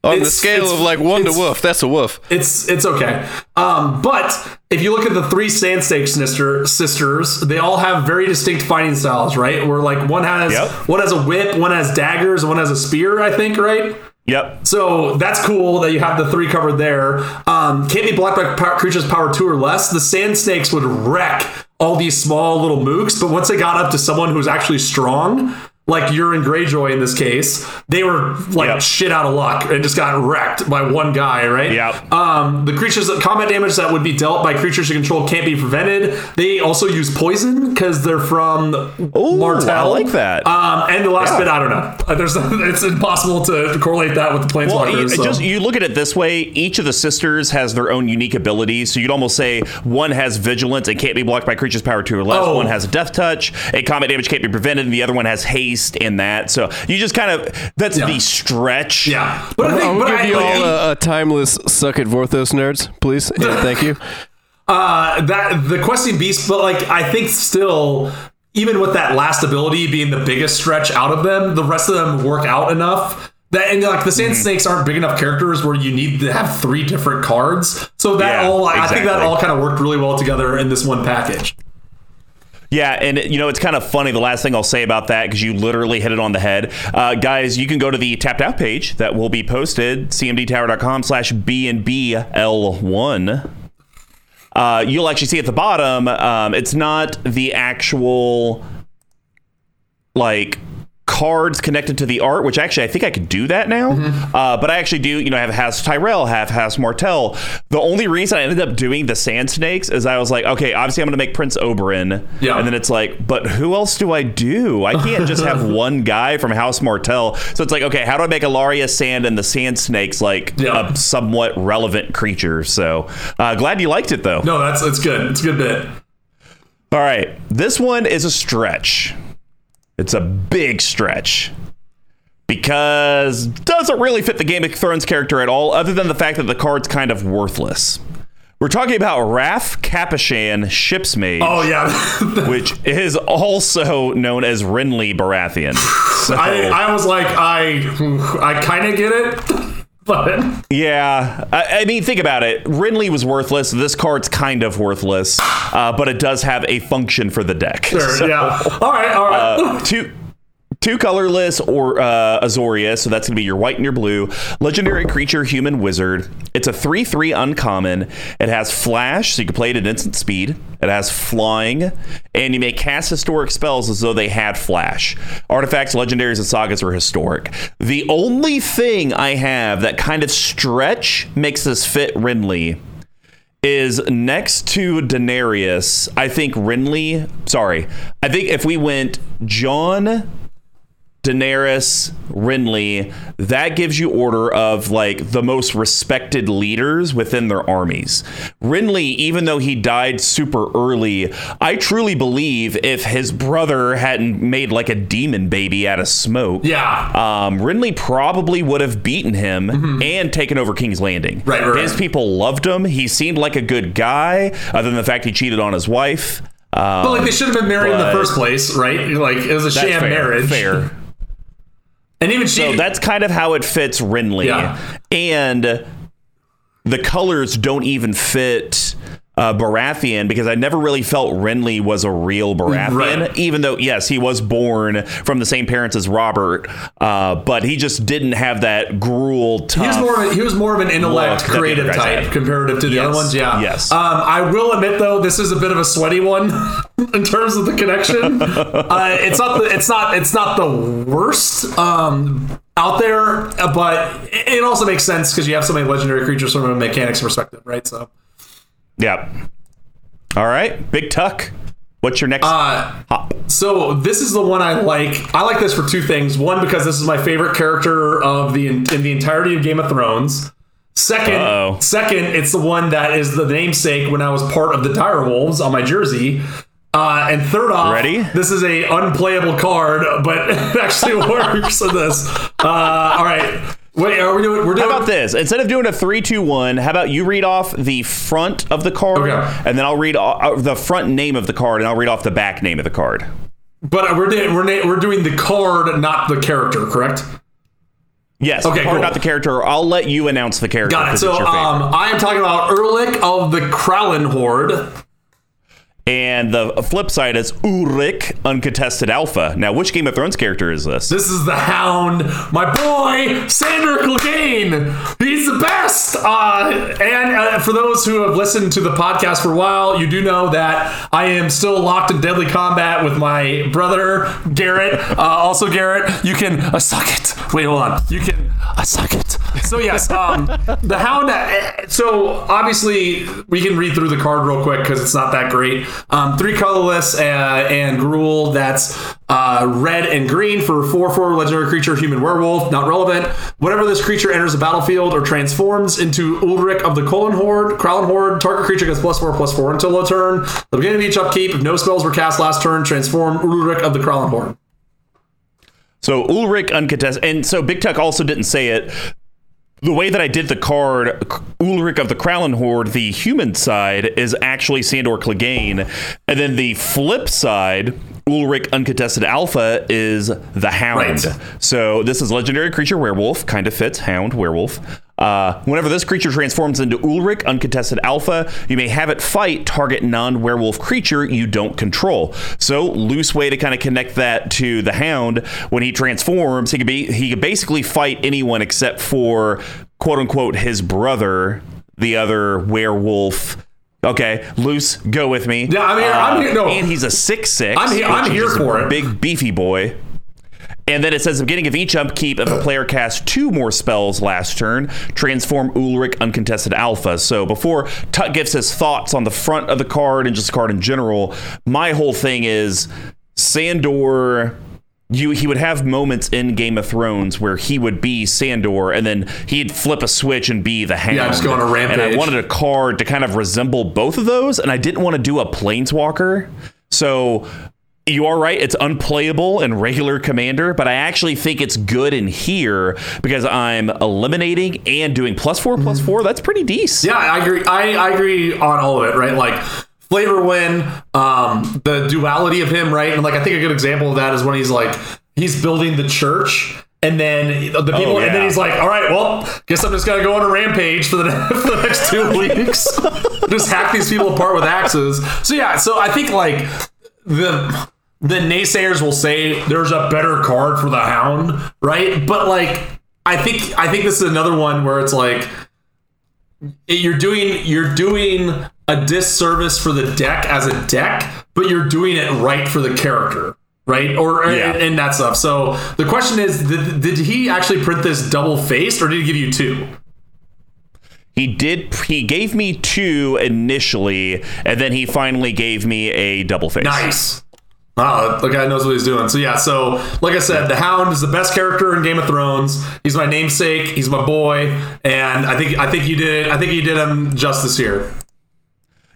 On the scale of like one to woof, that's a woof. It's it's okay. Um, but if you look at the three Sand Snake sister, sisters, they all have very distinct fighting styles, right? Where like one has Yep. one has a whip, one has daggers, one has a spear, I think, right? Yep. So that's cool that you have the three covered there. Um, can't be blocked by power, creatures power two or less. The sand snakes would wreck all these small little mooks, but once they got up to someone who's actually strong, like Euron Greyjoy in this case, they were like Yep. shit out of luck and just got wrecked by one guy, right? Yep. Um, the creatures that combat damage that would be dealt by creatures you control can't be prevented. They also use poison because they're from Ooh, Martell. I like that. Um, and the last Yeah. bit, I don't know. Uh, There's (laughs) it's impossible to correlate that with the Well, planeswalkers. you, so. just you look at it this way: each of the sisters has their own unique abilities. So you'd almost say one has vigilance and can't be blocked by creatures power two or less. Oh. One has a death touch, and combat damage can't be prevented. And the other one has haste in that. So you just kind of that's Yeah. the stretch. yeah, but I think, I'll but give I, you like, all a, a timeless suck at Vorthos nerds, please. And thank you. (laughs) uh, that the questing beast, but like I think still. Even with that last ability being the biggest stretch out of them, the rest of them work out enough that and like the sand Mm-hmm. snakes aren't big enough characters where you need to have three different cards. So that Yeah, all I think that all kind of worked really well together in this one package. Yeah, and you know it's kind of funny. The last thing I'll say about that because you literally hit it on the head, uh, guys. You can go to the tapped out page that will be posted cmdtower.com/slash b and b l one. Uh, you'll actually see at the bottom. Um, it's not the actual like cards connected to the art, which actually I think I could do that now. Mm-hmm. Uh, but I actually do, you know, I have Has Tyrell, have Has Martell. The only reason I ended up doing the Sand Snakes is I was like, okay, obviously I'm going to make Prince Oberyn. Yeah. And then it's like, but who else do I do? I can't just have (laughs) one guy from House Martell. So it's like, okay, how do I make Ellaria Sand and the Sand Snakes like Yeah. a somewhat relevant creature? So uh, glad you liked it though. No, that's it's good. It's a good bit. All right. This one is a stretch. It's a big stretch. Because doesn't really fit the Game of Thrones character at all, other than the fact that the card's kind of worthless. We're talking about Raff Capashen Shipsmage, Oh yeah. (laughs) which is also known as Renly Baratheon. So, (laughs) I, I was like, I I kind of get it, but yeah, I, I mean, think about it. Renly was worthless. This card's kind of worthless, uh, but it does have a function for the deck. sure, (laughs) yeah. All right, all right. Uh, (laughs) two two colorless or uh, Azorius, so that's gonna be your white and your blue. Legendary creature, human wizard. It's a three three uncommon. It has flash, so you can play it at instant speed. It has flying, and you may cast historic spells as though they had flash. Artifacts, legendaries, and sagas are historic. The only thing I have that kind of stretch makes this fit Renly is next to Daenerys. I think Renly. Sorry, I think if we went Jon, Daenerys, Renly, that gives you order of like the most respected leaders within their armies. Renly, even though he died super early, I truly believe if his brother hadn't made like a demon baby out of smoke, Yeah. um, Renly probably would have beaten him and taken over King's Landing. Mm-hmm. Right, right, His people loved him. He seemed like a good guy, other than the fact he cheated on his wife. Um, But like they should have been married in the first place, right? Like it was a sham fair, marriage. Fair. And even she So that's kind of how it fits Renly. Yeah. And the colors don't even fit uh, Baratheon because I never really felt Renly was a real Baratheon, Right. even though, yes, he was born from the same parents as Robert, uh, but he just didn't have that gruel, tough. He was more of he was more of an intellect, Look that the creative type had. comparative to the Yes, other ones. Yeah. yes. Um, I will admit though, this is a bit of a sweaty one (laughs) in terms of the connection. (laughs) uh, it's not the it's not it's not the worst um, out there, uh, but it it also makes sense because you have so many legendary creatures from a mechanics perspective, right? So. Yeah. All right. Big Tuck. What's your next Uh, hop? So this is the one I like. I like this for two things. One, because this is my favorite character of the in the entirety of Game of Thrones. 2nd Uh-oh. second, it's the one that is the namesake when I was part of the Dire Wolves on my jersey. Uh, and third off, Ready? this is a unplayable card, but (laughs) it actually (laughs) works in this. Uh, all right, wait, are we doing? We're doing. How about this? Instead of doing a three, two, one, how about you read off the front of the card, Okay. and then I'll read uh, the front name of the card, and I'll read off the back name of the card. But we're doing, we're we're doing the card, not the character, correct? Yes. Okay, card, cool. not the character. I'll let you announce the character. Got it. So it's your favorite. um, I am talking about Ulrich of the Krallen Horde. And the flip side is Ulrich, uncontested alpha. Now, which Game of Thrones character is this? This is the Hound, my boy Sandor Clegane. He's the best. Uh, and uh, for those who have listened to the podcast for a while, you do know that I am still locked in deadly combat with my brother Garrett. Uh, also, Garrett, you can uh, suck it. Wait, hold on. You can uh, suck it. So yes, um, the Hound. uh, So obviously, we can read through the card real quick because it's not that great. Um, three colorless uh, and rule That's uh, red and green for four four legendary creature, human werewolf. Not relevant. Whenever this creature enters the battlefield or transforms into Ulrich of the Colon Horde, Krallen Horde, target creature gets plus four plus four until a turn. The beginning of each upkeep, if no spells were cast last turn, transform Ulrich of the Krallen Horde. So Ulrich uncontested, and so Big Tuck also didn't say it. The way that I did the card, Ulrich of the Krallen Horde, the human side is actually Sandor Clegane, and then the flip side, Ulrich uncontested alpha is the Hound. Right. So this is legendary creature werewolf, kind of fits Hound werewolf. Uh, whenever this creature transforms into Ulrich, uncontested alpha, you may have it fight target non werewolf creature you don't control. So, loose way to kind of connect that to the Hound. When he transforms, he could be he could basically fight anyone except for quote unquote his brother, the other werewolf. Okay, loose, go with me. Yeah, I mean, I'm here- no. and he's a six six. I'm here- I'm here for it. Big beefy boy. And then it says, beginning of each upkeep, if a player casts two more spells last turn, transform Ulrich Uncontested Alpha. So before Tuck gives his thoughts on the front of the card and just the card in general, my whole thing is Sandor you he would have moments in Game of Thrones where he would be Sandor and then he'd flip a switch and be the Hound. Yeah, just go on a rampage. And I wanted a card to kind of resemble both of those, and I didn't want to do a Planeswalker. So you are right; it's unplayable in regular Commander, but I actually think it's good in here because I'm eliminating and doing plus four, plus four. That's pretty decent. Yeah, I agree. I, I agree on all of it, right? Like flavor win, um, the duality of him, right? And like I think a good example of that is when he's like he's building the church. And then the people, Oh, and then he's like, "All right, well, guess I'm just gonna go on a rampage for the, (laughs) for the next two (laughs) weeks, just hack these people apart with axes." So yeah, so I think like the the naysayers will say there's a better card for the Hound, right? But like, I think I think this is another one where it's like you're doing you're doing a disservice for the deck as a deck, but you're doing it right for the character, right? Or Yeah. and, and that stuff. So the question is, did, did he actually print this double faced, or did he give you two? He did. He gave me two initially, and then he finally gave me a double face. Nice. Wow, the guy knows what he's doing. So yeah, so like I said, the Hound is the best character in Game of Thrones. He's my namesake. He's my boy, and I think I think you did I think you did him justice here.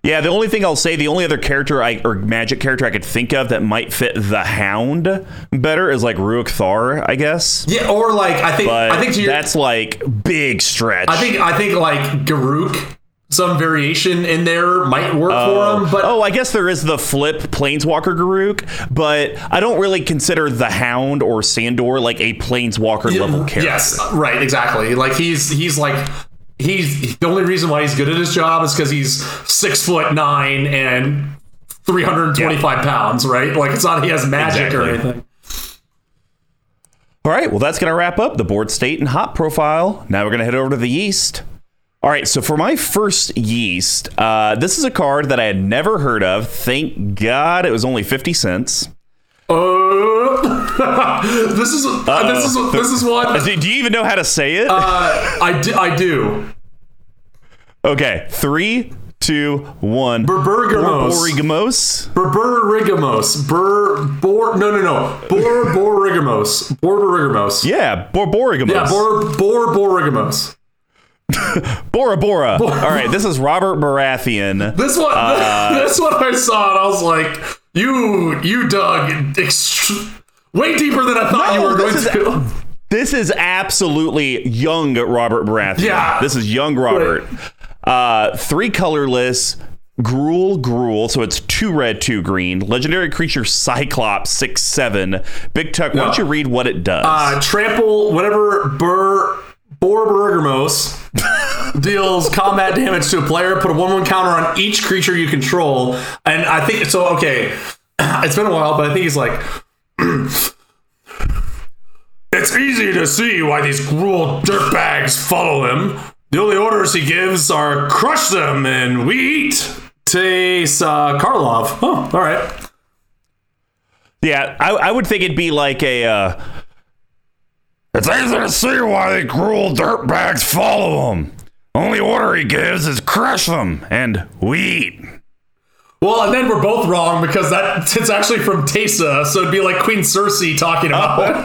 Yeah, the only thing I'll say, the only other character I or magic character I could think of that might fit the Hound better is like Ruric Thar, I guess. Yeah, or like I think But I think your, that's like big stretch. I think I think like Garruk, some variation in there might work for oh. him. But oh, I guess there is the flip Planeswalker Garruk, but I don't really consider the Hound or Sandor like a Planeswalker level character. yes, right, exactly. Like he's he's like he's the only reason why he's good at his job is because he's six foot nine and three hundred and twenty five pounds. Right, like it's not he has magic or anything. All right, well, that's going to wrap up the board state and hop profile. Now we're going to head over to the yeast. All right, so for my first yeast, uh, this is a card that I had never heard of. Thank God it was only 50 cents. Uh, (laughs) this is uh, this is this is one Do you even know how to say it? uh, I do, I do. okay, three, two, one. Berbergamos. Borborygamos? Berberigamos. Bur bor no no no. Borborigamos. Borborigamos. Yeah, Borborygamos. Yeah, bor borborigamos. (laughs) Bora Bora. All right, this is Robert Baratheon. This one, Uh, (laughs) this one I saw, and I was like, "You, you dug ext- way deeper than I thought No, you were going is- to." This is absolutely young Robert Baratheon. Yeah. This is young Robert. Uh, three colorless. Gruul, Gruul, so it's two red, two green. Legendary creature Cyclops, six seven. Big Tuck, why don't you read what it does? Uh, trample whatever Bur Borborigamos (laughs) deals combat damage to a player. Put a one-one counter on each creature you control, and I think so. Okay, (clears throat) it's been a while, but I think he's like. (clears throat) It's easy to see why these cruel dirtbags follow him. The only orders he gives are crush them and we eat. Taste uh, Karlov. Oh, all right. yeah, I, I would think it'd be like a. Uh, it's easy to see why the cruel dirtbags follow him. Only order he gives is crush them, and we eat. Well, and then we're both wrong because that it's actually from Teysa, so it'd be like Queen Cersei talking about it.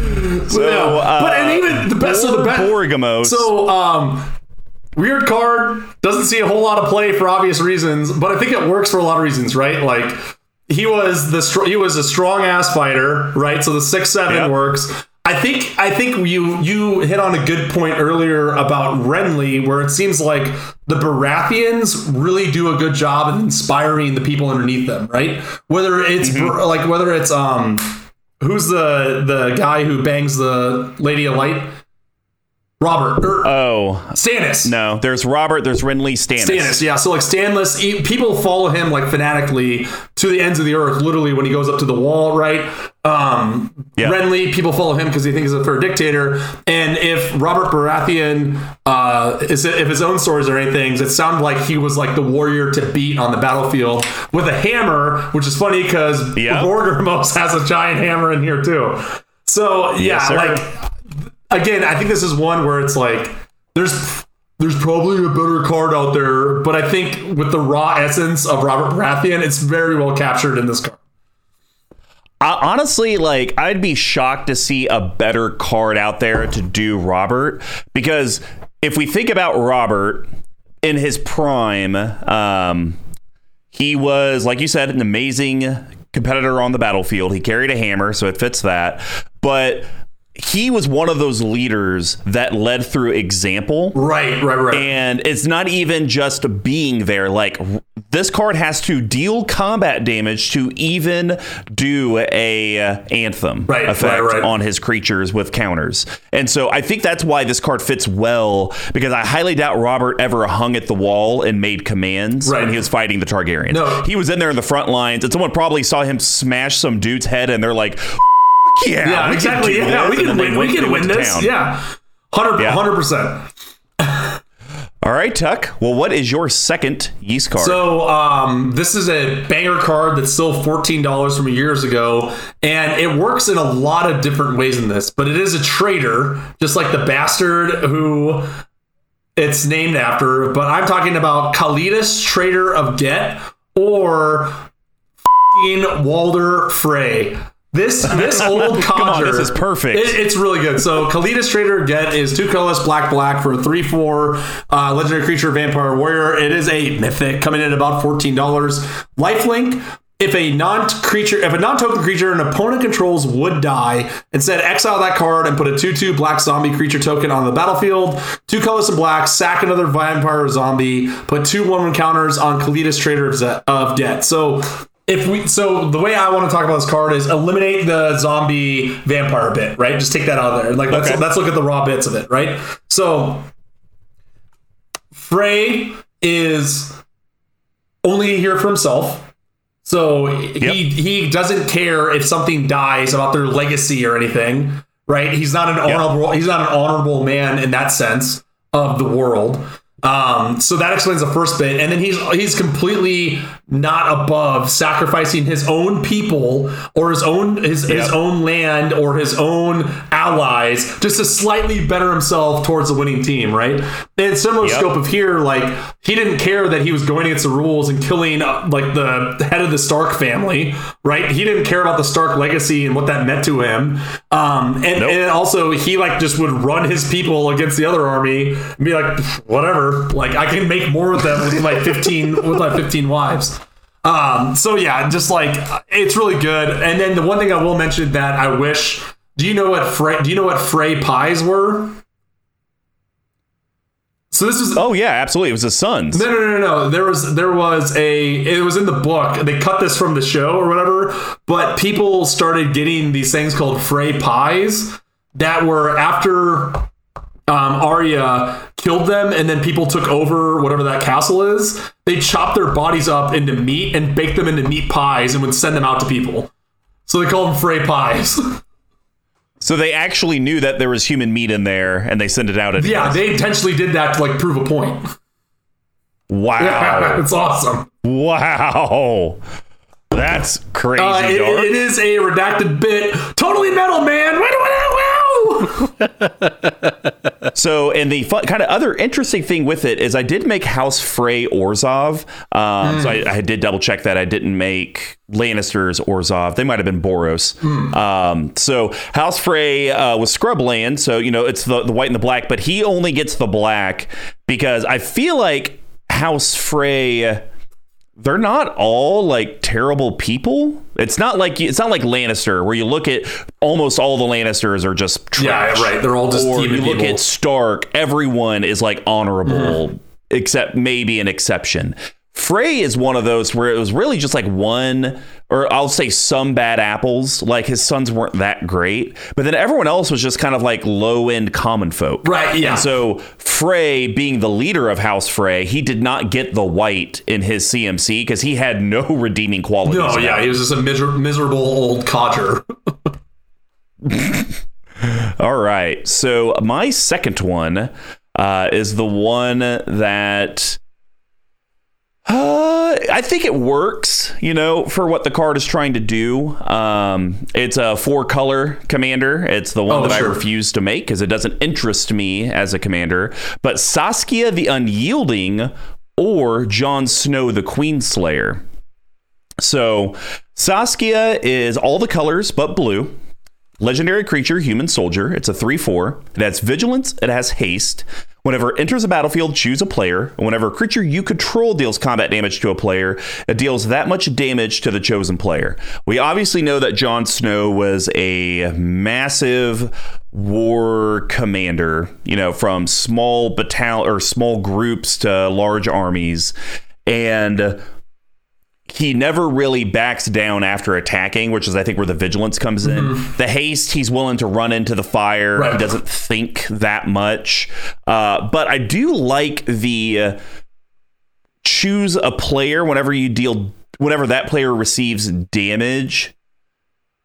(laughs) so, yeah. uh, but and even the best of the best. Borborygamos. So, um, weird card doesn't see a whole lot of play for obvious reasons, but I think it works for a lot of reasons, right? Like he was the str- he was a strong ass fighter, right? So the six seven Yep. works. I think I think you you hit on a good point earlier about Renly, where it seems like the Baratheons really do a good job of inspiring the people underneath them, right? Whether it's Bar- like whether it's um who's the the guy who bangs the Lady of Light Robert or Oh Stannis. no, there's Robert. There's Renly Stannis. Stannis, yeah. So like Stannis, he, people follow him like fanatically to the ends of the earth. Literally, when he goes up to the wall, right? Um, Yeah. Renly, people follow him because he thinks he's a fair dictator. And if Robert Baratheon uh, is if his own stories are anything, it sounded like he was like the warrior to beat on the battlefield with a hammer, which is funny because Yeah. Borgermos (laughs) has a giant hammer in here too. So yeah, Yes, like again, I think this is one where it's like there's there's probably a better card out there, but I think with the raw essence of Robert Baratheon, it's very well captured in this card. I, honestly, like I'd be shocked to see a better card out there to do Robert because if we think about Robert in his prime, um, he was like you said an amazing competitor on the battlefield. He carried a hammer, so it fits that. But he was one of those leaders that led through example. Right, right, right. And it's not even just being there. Like this card has to deal combat damage to even do a uh, anthem Right, effect right, right. on his creatures with counters. And so I think that's why this card fits well because I highly doubt Robert ever hung at the wall and made commands Right. when he was fighting the Targaryens. No. He was in there in the front lines and someone probably saw him smash some dude's head and they're like, "F- yeah, yeah, we exactly. Can Yeah, we can win. We can win this. town. Yeah. 100 Yeah. percent. All right, Tuck. Well, what is your second yeast card? So um, this is a banger card that's still fourteen dollars from years ago, and it works in a lot of different ways in this. But it is a traitor, just like the bastard who it's named after. But I'm talking about Kalitas, Traitor of Ghet, or fing Walder Frey. This (laughs) this old Come on, this is perfect. It- it's really good. So Kalitas Trader Get is two colorless black black for a three four uh, legendary creature vampire warrior. It is a mythic coming in at about fourteen dollars. Lifelink. If a non-creature, if a non-token creature an opponent controls would die, instead exile that card and put a 2-2 black zombie creature token on the battlefield. Two colors and black, sack another vampire zombie, put two 1-1 counters on Kalitas Traitor of Ghet. So if we so the way I want to talk about this card is eliminate the zombie vampire bit, right? Just take that out of there. Like let's Okay. let's look at the raw bits of it, right? So Frey is only here for himself. So he he doesn't care if something dies about their legacy or anything, right? He's not an honorable he's not an honorable man in that sense of the world. Um, so that explains the first bit, and then he's he's completely not above sacrificing his own people or his own his, his own land or his own allies just to slightly better himself towards the winning team, right? And similar Yep. scope of here, like he didn't care that he was going against the rules and killing uh, like the head of the Stark family, right? He didn't care about the Stark legacy and what that meant to him. Um, and, Nope. and also he like just would run his people against the other army and be like, whatever, like I can make more of them with my 15 with my 15 wives. Um, so yeah, just like it's really good. And then the one thing I will mention that I wish. Do you know what Frey? Do you know what Frey pies were? So this is oh yeah, absolutely. It was his son's. no, no, no, no. There was there was a it was in the book. They cut this from the show or whatever. But people started getting these things called Frey pies that were after um, Arya killed them, and then people took over whatever that castle is. They chopped their bodies up into meat and baked them into meat pies and would send them out to people. So they called them Frey pies. (laughs) So they actually knew that there was human meat in there, and they sent it out. Anyways. yeah, they intentionally did that to like prove a point. Wow. (laughs) it's awesome. wow. That's crazy. Uh, it- it is a redacted bit. Totally metal, man. (laughs) So, and the fun, kind of other interesting thing with it is I did make House Frey Orzhov. Um, So I, I did double check that I didn't make Lannisters Orzhov. They might have been Boros. Um, so House Frey uh, was Scrubland. So, you know, it's the, the white and the black, but he only gets the black because I feel like House Frey they're not all like terrible people. It's not like it's not like Lannister where you look at almost all the Lannisters are just Yeah, right. They're all just or you look people. At Stark, everyone is like honorable mm-hmm. except maybe an exception. Frey is one of those where it was really just like one, or I'll say some bad apples. Like his sons weren't that great, but then everyone else was just kind of like low end common folk. Right, yeah. And so Frey, being the leader of House Frey, he did not get the white in his CMC because he had no redeeming qualities. No, yeah, he was just a miser- miserable old codger. (laughs) (laughs) All right. So my second one uh, is the one that uh, I think it works, you know, for what the card is trying to do. Um, it's a four color commander. It's the one Oh, that I refuse to make because it doesn't interest me as a commander. But Saskia the Unyielding or Jon Snow the Queenslayer. So Saskia is all the colors but blue. Legendary creature, human soldier. It's a 3 4. It has vigilance, it has haste. Whenever it enters a battlefield, choose a player. And whenever a creature you control deals combat damage to a player, it deals that much damage to the chosen player. We obviously know that Jon Snow was a massive war commander, you know, from small battalion or small groups to large armies. And he never really backs down after attacking, which is I think where the vigilance comes in. The haste, he's willing to run into the fire. He doesn't think that much. Uh, but I do like the uh, choose a player whenever you deal whenever that player receives damage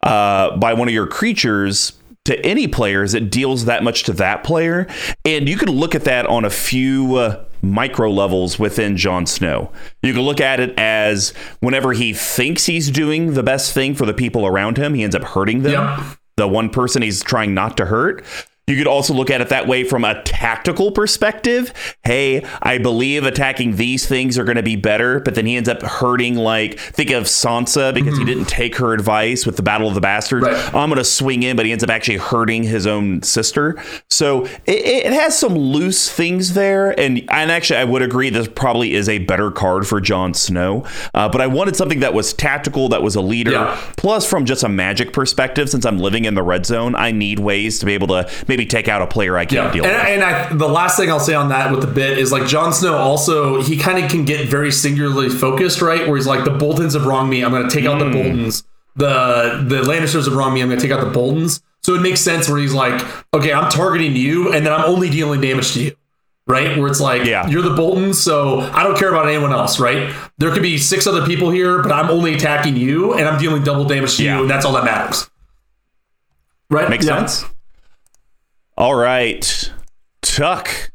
uh, by one of your creatures to any players, it deals that much to that player. And you can look at that on a few uh, micro levels within Jon Snow. You can look at it as whenever he thinks he's doing the best thing for the people around him, he ends up hurting them. Yep. The one person he's trying not to hurt. You could also look at it that way from a tactical perspective. Hey, I believe attacking these things are going to be better, but then he ends up hurting, like, think of Sansa because he didn't take her advice with the Battle of the Bastards. Right. I'm going to swing in, but he ends up actually hurting his own sister. So it, it has some loose things there. And, and actually, I would agree this probably is a better card for Jon Snow. Uh, but I wanted something that was tactical, that was a leader. Yeah. Plus, from just a magic perspective, since I'm living in the red zone, I need ways to be able to maybe take out a player I can't Yeah, deal and, with. and I, the last thing I'll say on that with the bit is like Jon Snow also he kind of can get very singularly focused, right? Where he's like the Boltons have wronged me, I'm going to take out the hmm. Boltons. The the Lannisters have wronged me, I'm going to take out the Boltons. So it makes sense where he's like, okay, I'm targeting you, and then I'm only dealing damage to you. Right, where it's like Yeah. you're the Boltons, so I don't care about anyone else. Right, there could be six other people here, but I'm only attacking you, and I'm dealing double damage to Yeah. you, and that's all that matters. Right, Makes Yeah. sense? All right. Tuck,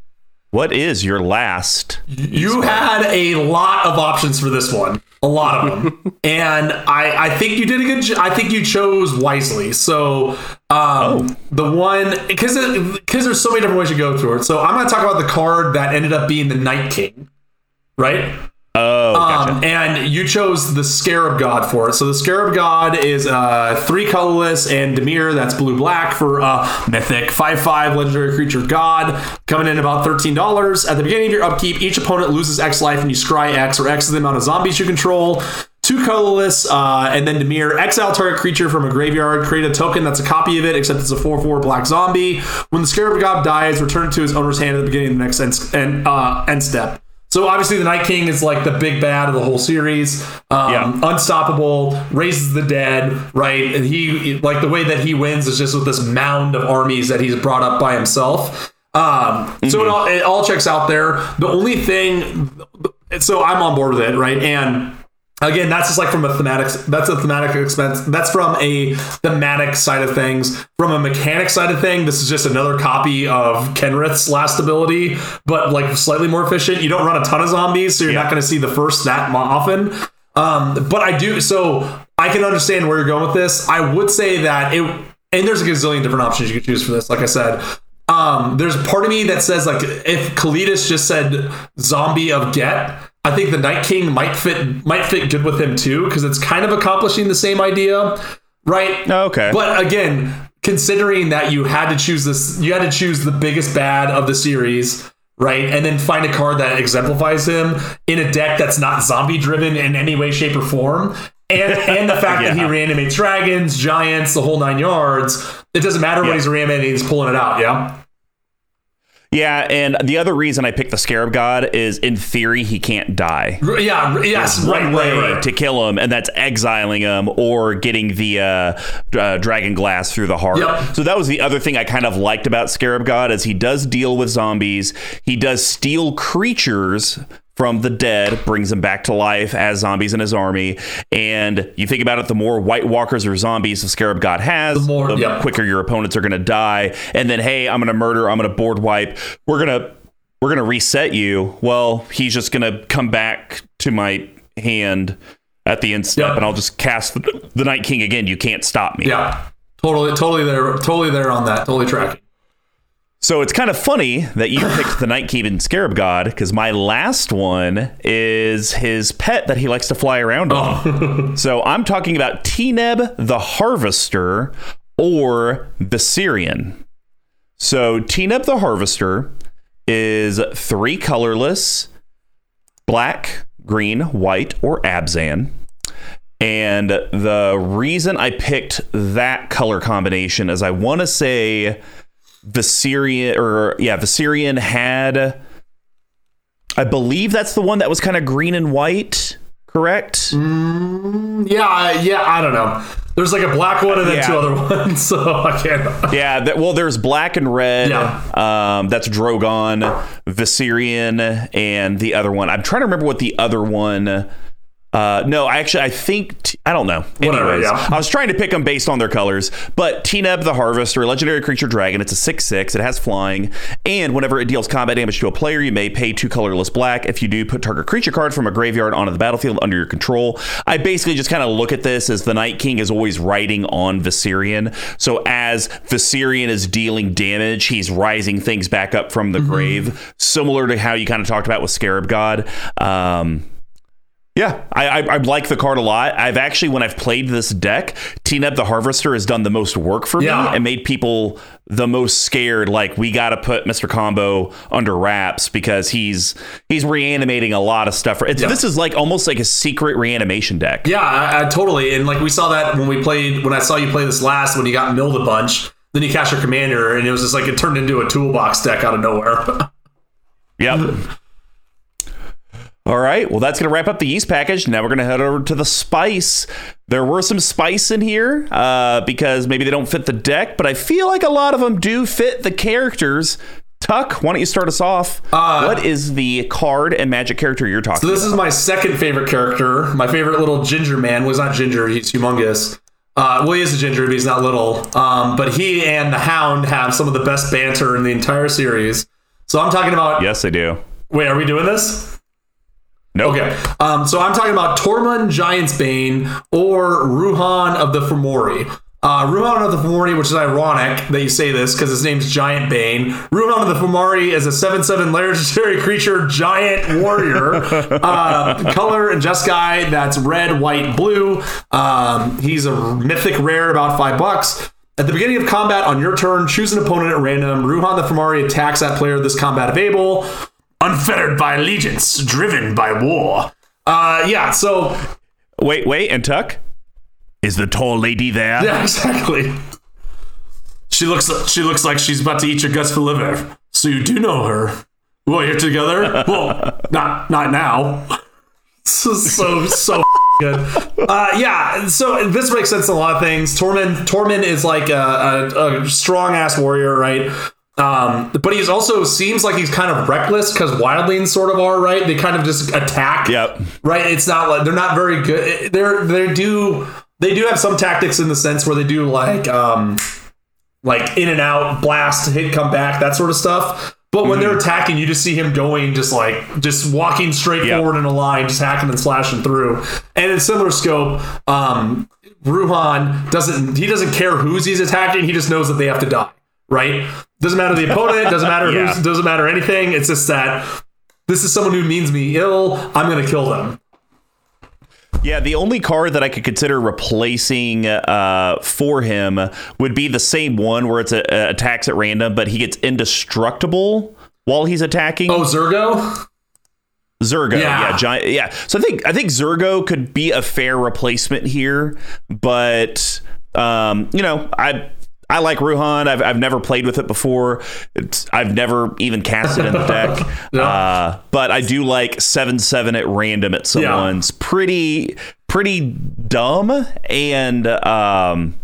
what is your last? You had a lot of options for this one, a lot of them, (laughs) and I, I think you did a good. jo- I think you chose wisely. So, um, the one because because there's so many different ways you go through it. So I'm going to talk about the card that ended up being the Night King, right? Oh, gotcha. Um, and you chose the Scarab God for it. So the Scarab God is uh, three colorless and Dimir, that's blue black for uh, mythic 5 5 legendary creature God, coming in about $13. At the beginning of your upkeep, each opponent loses X life and you scry X, or X is the amount of zombies you control. Two colorless, uh, and then Dimir, exile target creature from a graveyard, create a token that's a copy of it, except it's a 4 4 black zombie. When the Scarab God dies, return it to his owner's hand at the beginning of the next end, end, uh, end step. So obviously, the Night King is like the big bad of the whole series. Um, Yeah. Unstoppable, raises the dead, right? And he like the way that he wins is just with this mound of armies that he's brought up by himself. Um, So it all, it all checks out there. The only thing, so I'm on board with it, right? And Again, that's just like from a thematic. That's a thematic expense. That's from a thematic side of things. From a mechanic side of thing, this is just another copy of Kenrith's last ability, but like slightly more efficient. You don't run a ton of zombies, so you're not going to see the first that often. Um, but I do. So I can understand where you're going with this. I would say that it, and there's a gazillion different options you could choose for this. Like I said, um, there's a part of me that says like if Kalitas just said zombie of get, I think the Night King might fit might fit good with him too because it's kind of accomplishing the same idea, right? Oh, okay. But again, considering that you had to choose this, you had to choose the biggest bad of the series. Right, and then find a card that exemplifies him in a deck that's not zombie driven in any way, shape, or form, and (laughs) and the fact that he reanimates dragons, giants, the whole nine yards. It doesn't matter Yeah. what he's reanimating; he's pulling it out. Yeah, Yeah, and the other reason I picked the Scarab God is in theory he can't die. Yeah, yes, right, way right, right. to kill him, and that's exiling him or getting the uh, uh, dragon glass through the heart. Yep. So that was the other thing I kind of liked about Scarab God is he does deal with zombies. He does steal creatures from the dead, brings them back to life as zombies in his army. And you think about it, the more White Walkers or zombies the Scarab God has, The more- yep. quicker your opponents are going to die. And then, hey, I'm going to murder, I'm going to board wipe. We're going to we're going to reset you. Well, he's just going to come back to my hand at the end step, Yep. and I'll just cast the, the Night King again. You can't stop me. Yeah, totally, totally there, totally there on that, totally tracking. So it's kind of funny that you picked the Night King and Scarab God because my last one is his pet that he likes to fly around on. Oh. (laughs) so I'm talking about Teneb the Harvester or the Syrian. So Teneb the Harvester is three colorless, black, green, white, or Abzan. And the reason I picked that color combination is I want to say Viserion or yeah, Viserion had I believe that's the one that was kind of green and white, correct? Yeah, I- yeah, I don't know. There's like a black one and then Yeah. two other (laughs) ones, so I can't. Yeah, that, well, there's black and red. Yeah. Um, that's Drogon, Viserion, and the other one. I'm trying to remember what the other one. Uh, no, I actually I think t- I don't know. Whatever, Anyways, yeah. I was trying to pick them based on their colors, but Teneb the Harvester, a legendary creature dragon. It's a six-six. It has flying, and whenever it deals combat damage to a player, you may pay two colorless black. If you do, put target creature card from a graveyard onto the battlefield under your control. I basically just kind of look at this as the Night King is always riding on Viserion. So as Viserion is dealing damage, he's rising things back up from the grave, similar to how you kind of talked about with Scarab God. Um, yeah, I, I, I like the card a lot. I've actually, when I've played this deck, Teneb the Harvester has done the most work for Yeah. me and made people the most scared. Like we got to put Mr. Combo under wraps because he's he's reanimating a lot of stuff. It's, Yeah. This is like almost like a secret reanimation deck. Yeah, I, I totally. And like we saw that when we played, when I saw you play this last, when you got milled a bunch, then you cast your commander, and it was just like it turned into a toolbox deck out of nowhere. (laughs) Yep. All right. Well, that's going to wrap up the yeast package. Now we're going to head over to the spice. There were some spice in here uh, because maybe they don't fit the deck, but I feel like a lot of them do fit the characters. Tuck, why don't you start us off? what is the card and magic character you're talking Uh, So this is my second favorite character. My favorite little ginger man was not ginger; he's humongous. Uh, well, he is a ginger, but he's not little. Um, but he and the Hound have some of the best banter in the entire series. So I'm talking about. Yes, they do. Wait, are we doing this? Okay. Um, so I'm talking about Tormund Giantsbane or Ruhan of the Fomori. Uh, Ruhan of the Fomori, which is ironic that you say this because his name's Giant Bane. Ruhan of the Fomori is a 7 7 legendary (laughs) creature, giant warrior. uh, color and Jeskai, that's red, white, blue. Um, he's a mythic rare, about five bucks. At the beginning of combat on your turn, choose an opponent at random. Ruhan the Fomori attacks that player this combat if able. Unfettered by allegiance, driven by war. Uh, yeah, so Wait, wait, and Tuck? Is the tall lady there? yeah, (laughs) exactly. She looks she looks like she's about to eat your guts for liver. So you do know her. Well, you're together? (laughs) Well, not not now. (laughs) so so so good. Uh, yeah, so this makes sense in a lot of things. Tormund Tormund is like a, a, a strong ass warrior, right? Um, but he's also seems like he's kind of reckless because wildlings sort of are, right? They kind of just attack Yep. right? It's not like they're not very good. They're they do they do have some tactics in the sense where they do like um like in and out, blast, hit, come back, that sort of stuff. But when they're attacking, you just see him going, just like just walking straight Yeah. forward in a line, just hacking and slashing through. And in similar scope, um, Ruhan doesn't he doesn't care who's he's attacking. He just knows that they have to die. Right? Doesn't matter the opponent. (laughs) Doesn't matter Yeah. who's. Doesn't matter anything. It's just that this is someone who means me ill. I'm gonna kill them. Yeah, the only card that I could consider replacing uh, for him would be the same one where it's a, a attacks at random, but he gets indestructible while he's attacking. Oh, Zurgo. Zurgo, Yeah. yeah. giant, yeah. So I think I think Zurgo could be a fair replacement here, but um, you know, I I like Ruhan. I've, I've never played with it before. It's, I've never even cast it in the deck. (laughs) Yeah. uh, but I do like seven seven at random at someone's pretty pretty dumb and um,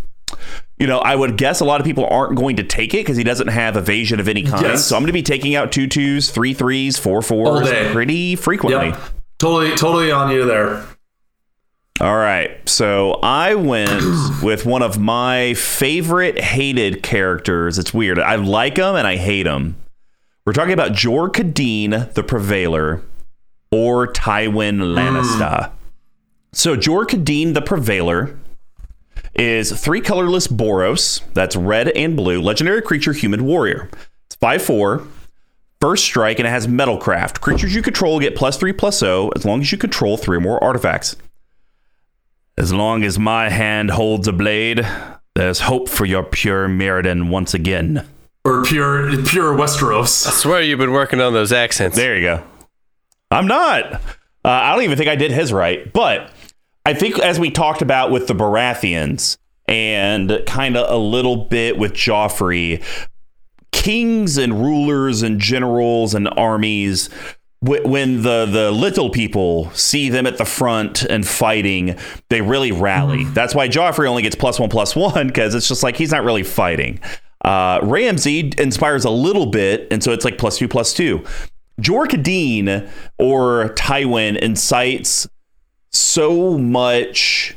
you know I would guess a lot of people aren't going to take it because he doesn't have evasion of any kind. Yes. So I'm going to be taking out two twos, three threes, four fours pretty frequently. Yep. Totally, totally on you there. All right. So I went (clears throat) with one of my favorite hated characters. It's weird. I like him and I hate him. We're talking about Jor Kadeen, the Prevailer, or Tywin hmm. Lannister. So Jor Kadeen, the Prevailer, is three colorless Boros. That's red and blue. Legendary creature, human warrior. It's 5 4. First strike, and it has Metalcraft. Creatures you control get plus 3 plus 0 as long as you control three or more artifacts. As long as my hand holds a blade, there's hope for your pure Mirrodin once again. Or pure, pure Westeros. I swear you've been working on those accents. There you go. I'm not. Uh, I don't even think I did his right, but I think as we talked about with the Baratheons and kind of a little bit with Joffrey, kings and rulers and generals and armies wh- when the the little people see them at the front and fighting they really rally. That's why joffrey only gets plus one plus one because it's just like he's not really fighting. Uh, Ramsay inspires a little bit and so it's like plus two plus two. Jor Kadeen or tywin incites so much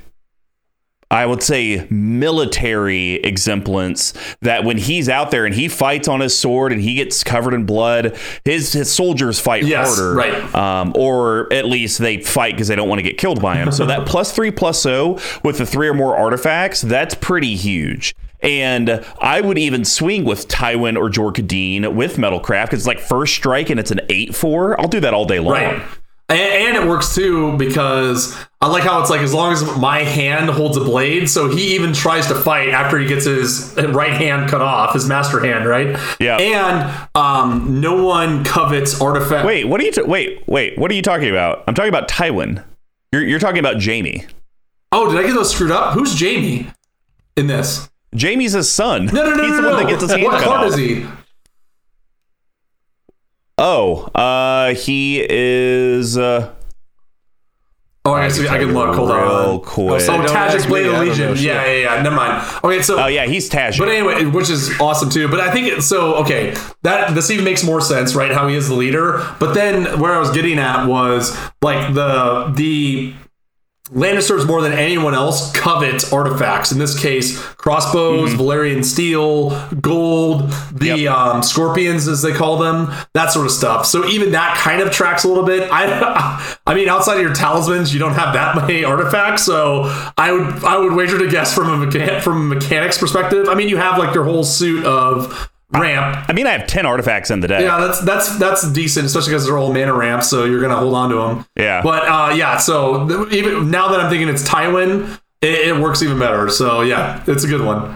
I would say military exemplance that when he's out there and he fights on his sword and he gets covered in blood, his his soldiers fight Yes, harder, right. Um, or at least they fight because they don't want to get killed by him. So that plus three plus plus zero with the three or more artifacts, that's pretty huge. And I would even swing with Tywin or Jor Kadeen with Metalcraft because it's like first strike and it's an eight four. I'll do that all day long. Right. And, and it works too because I like how it's like as long as my hand holds a blade, so he even tries to fight after he gets his right hand cut off, his master hand, right? Yeah. And um, no one covets artifact. Wait, what are you? T- wait, wait. What are you talking about? I'm talking about Tywin. You're you're talking about Jaime. Oh, did I get those screwed up? Who's Jaime in this? Jaime's his son. No, no, no, He's no, the no. one that gets his hand what cut card off. is he? Oh, uh, he is. Uh, Oh, I guess I can look. Hold on. Real quick. Oh, Don't Tajic ask Blade me, of Legion. know. Yeah, yeah, yeah. Never mind. Okay, so oh yeah, he's Taj. But anyway, which is awesome too. But I think it, so. Okay, that this even makes more sense, right? How he is the leader. But then where I was getting at was like the the Lannisters more than anyone else covet artifacts. In this case, crossbows, Valyrian steel, gold, the Yep. um, scorpions as they call them, that sort of stuff. So even that kind of tracks a little bit. I, (laughs) I mean, outside of your talismans, you don't have that many artifacts. So I would I would wager to guess from a mechan- from a mechanics perspective. I mean, you have like your whole suit of ramp. I mean, I have ten artifacts in the deck. Yeah, that's that's that's decent, especially because they're all mana ramps, so you're gonna hold on to them. Yeah. But uh, yeah, so th- even now that I'm thinking it's Tywin, it, it works even better. So yeah, it's a good one.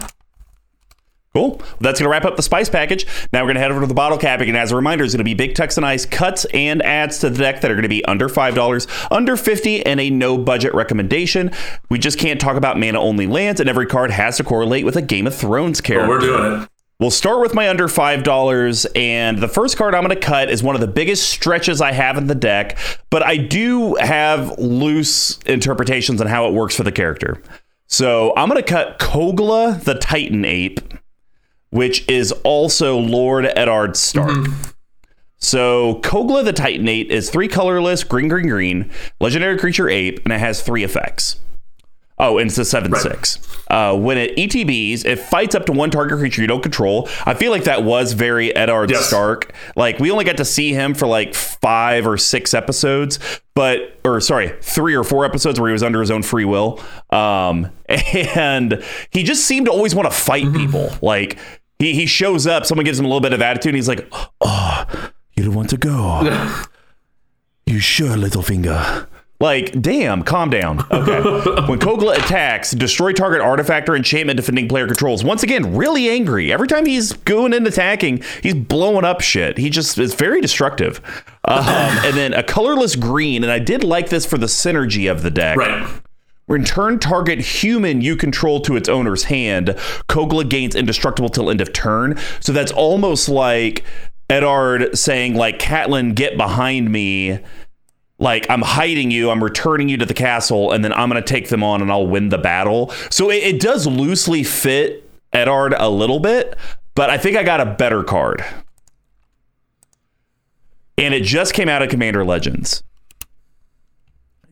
Cool. That's going to wrap up the spice package. Now we're going to head over to the bottle capping. And as a reminder, it's going to be Big Tuck's and Ice cuts and adds to the deck that are going to be under $5, under 50 and a no budget recommendation. We just can't talk about mana only lands, and every card has to correlate with a Game of Thrones character. We're doing it. We'll start with my under $5, and the first card I'm going to cut is one of the biggest stretches I have in the deck, but I do have loose interpretations on how it works for the character. So I'm going to cut Kogla the Titan Ape, which is also Lord Eddard Stark. Mm-hmm. So Kogla the Titan Ape is three colorless, green, green, green, legendary creature ape, and it has three effects. Oh, and it's a 7 6. Uh, when it ETBs, it fights up to one target creature you don't control. I feel like that was very Eddard Yes. Stark. Like, we only got to see him for like five or six episodes, but, or sorry, three or four episodes where he was under his own free will. Um, (laughs) and he just seemed to always want to fight people. Like, he, he shows up, someone gives him a little bit of attitude, and he's like, oh, you don't want to go. (laughs) You sure, Littlefinger? Like, damn, calm down. Okay. (laughs) when Kogla attacks, destroy target artifact or enchantment defending player controls. Once again, really angry. Every time he's going and attacking, he's blowing up shit. He just is very destructive. Um, (laughs) and then a colorless green, and I did like this for the synergy of the deck Right. When turn target human you control to its owner's hand, Kogla gains indestructible till end of turn. So that's almost like Eddard saying, like, Catelyn, get behind me. Like, I'm hiding you, I'm returning you to the castle, and then I'm going to take them on and I'll win the battle. So it, it does loosely fit Eddard a little bit, but I think I got a better card. And it just came out of Commander Legends.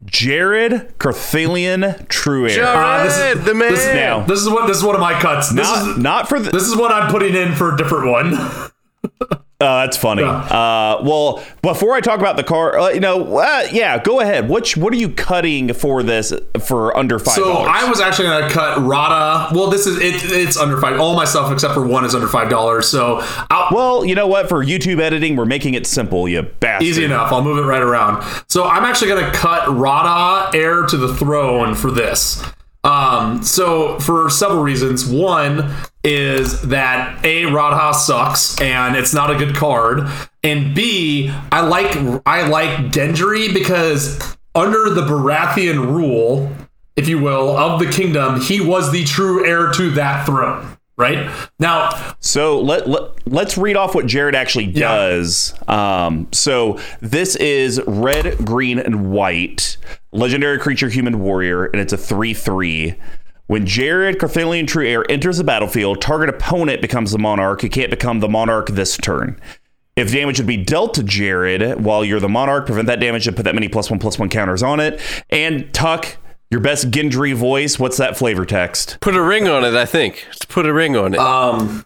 Jared Carthalion True Heir. Uh, this is- Jared, the man. This, Now- this is what this is one of my cuts. This Not, is not for the. this is what I'm putting in for a different one. (laughs) Uh, that's funny. Uh, well, before I talk about the car, uh, you know, uh, yeah, go ahead. What what are you cutting for this for under five So? I was actually gonna cut Radha. Well, this is it. It's under five. All my stuff except for one is under five dollars. So I'll, well, you know what? For YouTube editing, we're making it simple. You bastard. easy enough. I'll move it right around. So I'm actually gonna cut Radha heir to the throne for this. Um, so for several reasons. One is that a Radha sucks and it's not a good card, and B I like I like Gendry because under the Baratheon rule, if you will, of the kingdom, he was the true heir to that throne. Right now, So let, let let's read off what Jared actually does. Um, so this is red, green, and white. Legendary creature, human warrior, and it's a three-three. When Jared Carthalion True Heir enters the battlefield, target opponent becomes the monarch. You can't become the monarch this turn. If damage would be dealt to Jared while you're the monarch, prevent that damage and put that many plus one plus one counters on it. And Tuck, your best Gendry voice. What's that flavor text? Put a ring on it, I think. Just put a ring on it. um,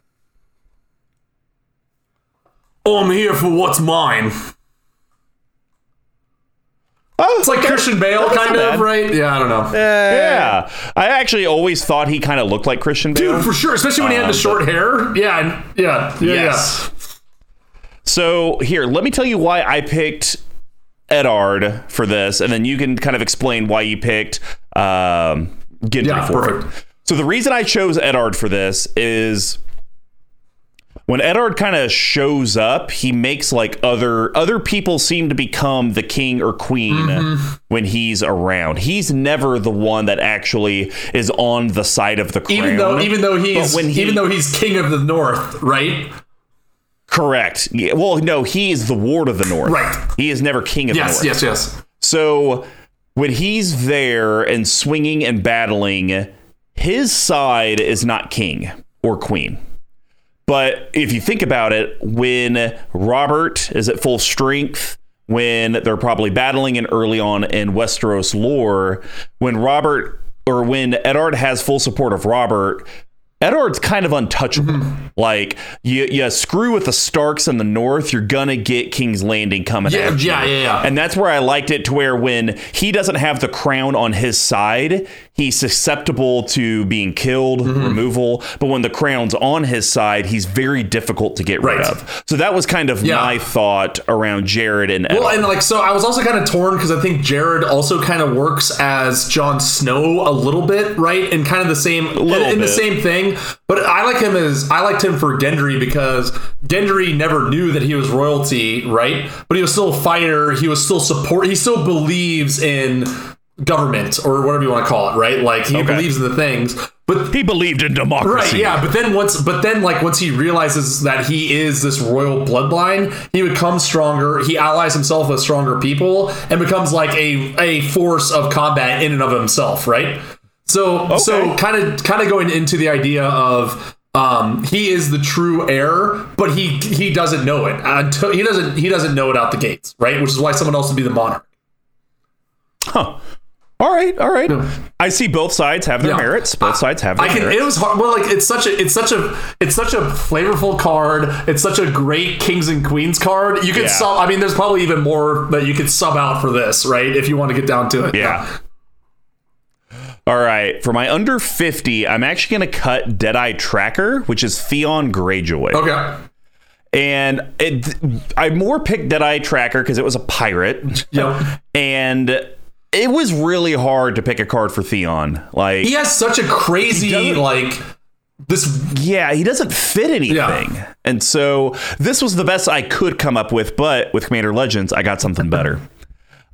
I'm here for what's mine. Oh, It's like Christian Bale, kind of, right? Yeah, I don't know. Yeah, yeah. I actually always thought he kind of looked like Christian Bale. Dude, for sure, especially when he had the short hair. Yeah, yeah, yeah, Yes. So here, let me tell you why I picked Eddard for this, and then you can kind of explain why you picked um, Gendry Yeah, for perfect. it. So the reason I chose Eddard for this is when Eddard kind of shows up, he makes like other other people seem to become the king or queen Mm-hmm. when he's around. He's never the one that actually is on the side of the crown. Even though, even though he's, he- even though he's king of the north, right? Correct. Yeah, well, no, he is the ward of the north. Right. He is never king of Yes, the north. yes, yes. Yes. So when he's there and swinging and battling, his side is not king or queen. But if you think about it, when Robert is at full strength, when they're probably battling and early on in Westeros lore, when Robert or when Eddard has full support of Robert, Eddard's kind of untouchable. Mm-hmm. Like you, you screw with the Starks in the north, you're gonna get King's Landing coming Yeah, at you. yeah, yeah, yeah. And that's where I liked it to where when he doesn't have the crown on his side, he's susceptible to being killed, Mm-hmm. removal. But when the crown's on his side, he's very difficult to get rid Right. of. So that was kind of Yeah. my thought around Jared and Well, and like, so I was also kind of torn because I think Jared also kind of works as Jon Snow a little bit, right? And kind of the same, little in the same thing. But I like him as I liked him for Gendry because Gendry never knew that he was royalty, right? But he was still a fighter. He was still support. He still believes in government or whatever you want to call it, right? Like he Okay. believes in the things. But he believed in democracy. Right, yeah, but then once, but then like once he realizes that he is this royal bloodline, he becomes stronger. He allies himself with stronger people and becomes like a a force of combat in and of himself, right? So so kind of kind of going into the idea of um, he is the true heir, but he he doesn't know it until he doesn't he doesn't know it out the gates, right? Which is why someone else would be the monarch. Huh. All right, all right. I see both sides have their Yeah. merits. Both sides have their I can. merits. It was hard. Well, like it's such a, it's such a, it's such a flavorful card. It's such a great kings and queens card. You could Yeah. sub. I mean, there's probably even more that you could sub out for this, right? If you want to get down to it. Yeah. All right. For my under 50, I'm actually going to cut Deadeye Tracker, which is Theon Greyjoy. Okay. And it, I more picked Deadeye Tracker because it was a pirate. Yep. and it was really hard to pick a card for Theon. Like, He has such a crazy like this. yeah, he doesn't fit anything. And so this was the best I could come up with, but with Commander Legends, I got something better. (laughs)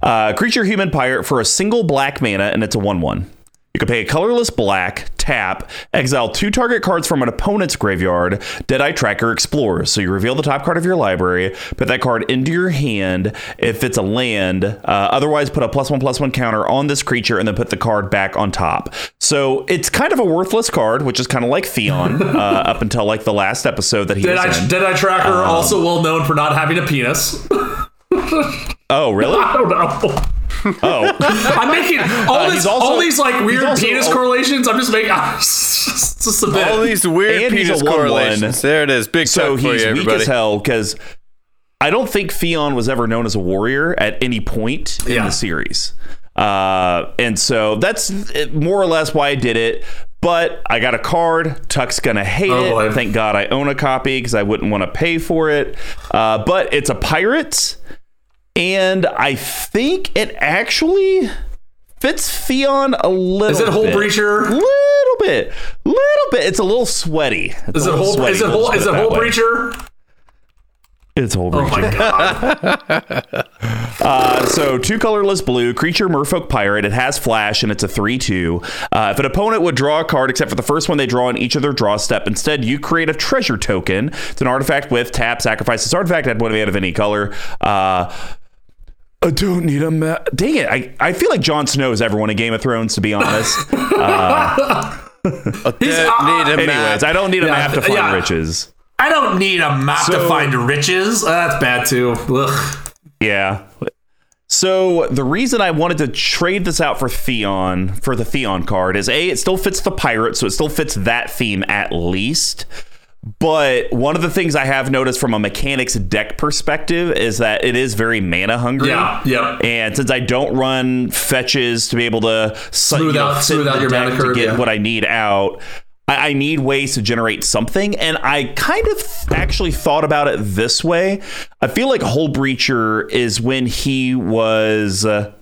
Uh, creature human pirate for a single black mana, and it's a 1 1. You can pay a colorless black, tap, exile two target cards from an opponent's graveyard, Deadeye Tracker explores. So you reveal the top card of your library, put that card into your hand if it's a land. Uh, otherwise, put a plus one plus one counter on this creature and then put the card back on top. So it's kind of a worthless card, which is kind of like Theon (laughs) uh, up until like the last episode that he Dead was in. Dead Eye Tracker, Um, also well known for not having a penis. (laughs) oh, really? I don't know. Oh. (laughs) I'm making all, Uh, this, also- all these like weird also- penis correlations. I'm just making it's (laughs) just a bit. All these weird And he's a penis 1-1. correlations. There it is. Big so so for he's you, weak everybody. as hell because I don't think Theon was ever known as a warrior at any point in the series. Uh, and so that's more or less why I did it. But I got a card. Tuck's gonna hate Oh, it. boy. Thank God I own a copy because I wouldn't want to pay for it. Uh, but it's a pirate, and I think it actually fits Theon a little. Is it Hole bit. Breacher? Little bit, little bit. It's a little sweaty. It's Is a it little hole? sweaty, Is it let's hole? Is it that hole breacher? It's hole Oh breacher. my god! (laughs) (laughs) Uh, so two colorless blue creature merfolk pirate. It has flash and it's a three two. Uh, if an opponent would draw a card except for the first one they draw in each of their draw step, instead you create a treasure token. It's an artifact with tap sacrifice. This artifact had one of any color. Uh, I don't need a map. dang it. I, I feel like Jon Snow is everyone in Game of Thrones to be honest. (laughs) (laughs) He's, Don't need a map. Anyways. I don't need a Yeah, map to find yeah. riches. I don't need a map to find riches. Uh, that's bad too. Ugh. Yeah. So the reason I wanted to trade this out for Theon for the Theon card is a it still fits the pirate, so it still fits that theme at least. But one of the things I have noticed from a mechanics deck perspective is that it is very mana hungry. Yeah, yeah. And since I don't run fetches to be able to Smooth you know, out- smooth out your mana to get yeah. what I need out, I, I need ways to generate something. And I kind of actually thought about it this way. I feel like Hull Breacher is when he was uh,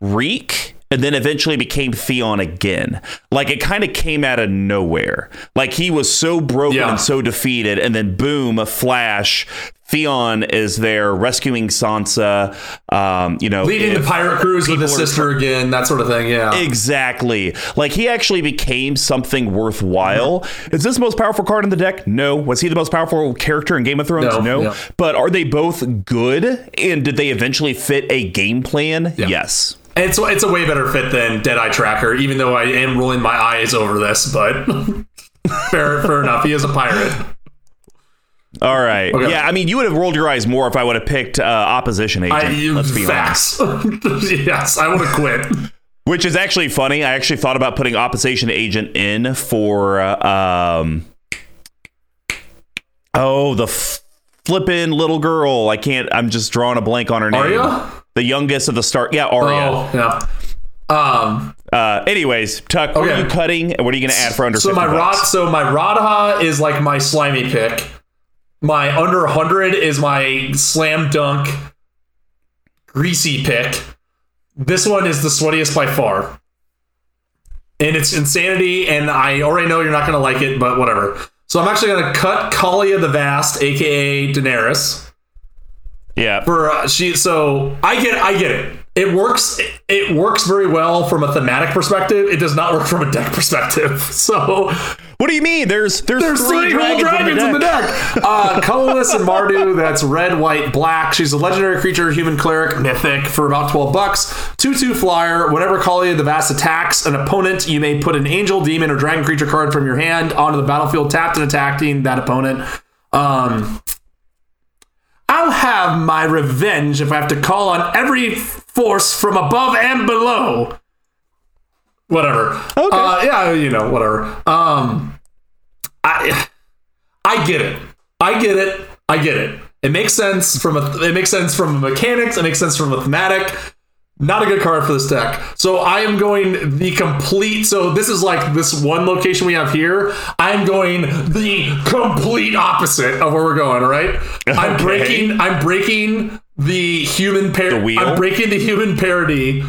Reek and then eventually became Theon again. Like it kind of came out of nowhere. Like he was so broken Yeah. and so defeated, and then boom, a flash. Theon is there rescuing Sansa. Um, you know, Leading the pirate cruise with his sister again, that sort of thing. Yeah. Exactly. Like he actually became something worthwhile. Is this the most powerful card in the deck? No. Was he the most powerful character in Game of Thrones? No. No. Yeah. But are they both good? And did they eventually fit a game plan? Yes. It's it's a way better fit than Dead Eye Tracker, even though I am rolling my eyes over this. But (laughs) fair, fair enough. He is a pirate. All right. Okay. Yeah, I mean, you would have rolled your eyes more if I would have picked uh, opposition agent. I let's be honest. (laughs) yes, I would have quit. Which is actually funny. I actually thought about putting opposition agent in for uh, um oh the f- flippin' little girl. I can't. I'm just drawing a blank on her name. Arya? The youngest of the start. Yeah, Arya. Oh yeah. Um. Uh, anyways, Tuck, what are you cutting? and What are you going to add for under So 50 my rod. So my Radha is like my slimy pick. My under 100 is my slam dunk greasy pick. This one is the sweatiest by far. And it's insanity, and I already know you're not going to like it, but whatever. So I'm actually going to cut Kaalia the Vast, aka Daenerys. Yeah. For uh, she, so I get, I get it. It works. It, it works very well from a thematic perspective. It does not work from a deck perspective. (laughs) So What do you mean? There's there's, there's three, three dragons, dragons in the deck. Uh, colorless and Mardu. That's red, white, black. She's a legendary creature, human cleric, mythic, for about twelve bucks. Two two flyer. Whenever Kaalia the Vast attacks an opponent, you may put an angel, demon, or dragon creature card from your hand onto the battlefield, tapped and attacking that opponent. Um, have my revenge if I have to call on every force from above and below. Whatever. Okay. Uh, yeah, you know, whatever. Um, I, I get it. I get it. I get it. It makes sense from a. It makes sense from a mechanics. It makes sense from a thematic. Not a good card for this deck. So I am going the complete. So this is like this one location we have here. I'm going the complete opposite of where we're going. Right. I'm breaking. I'm breaking the human par- The wheel? I'm breaking the human parody.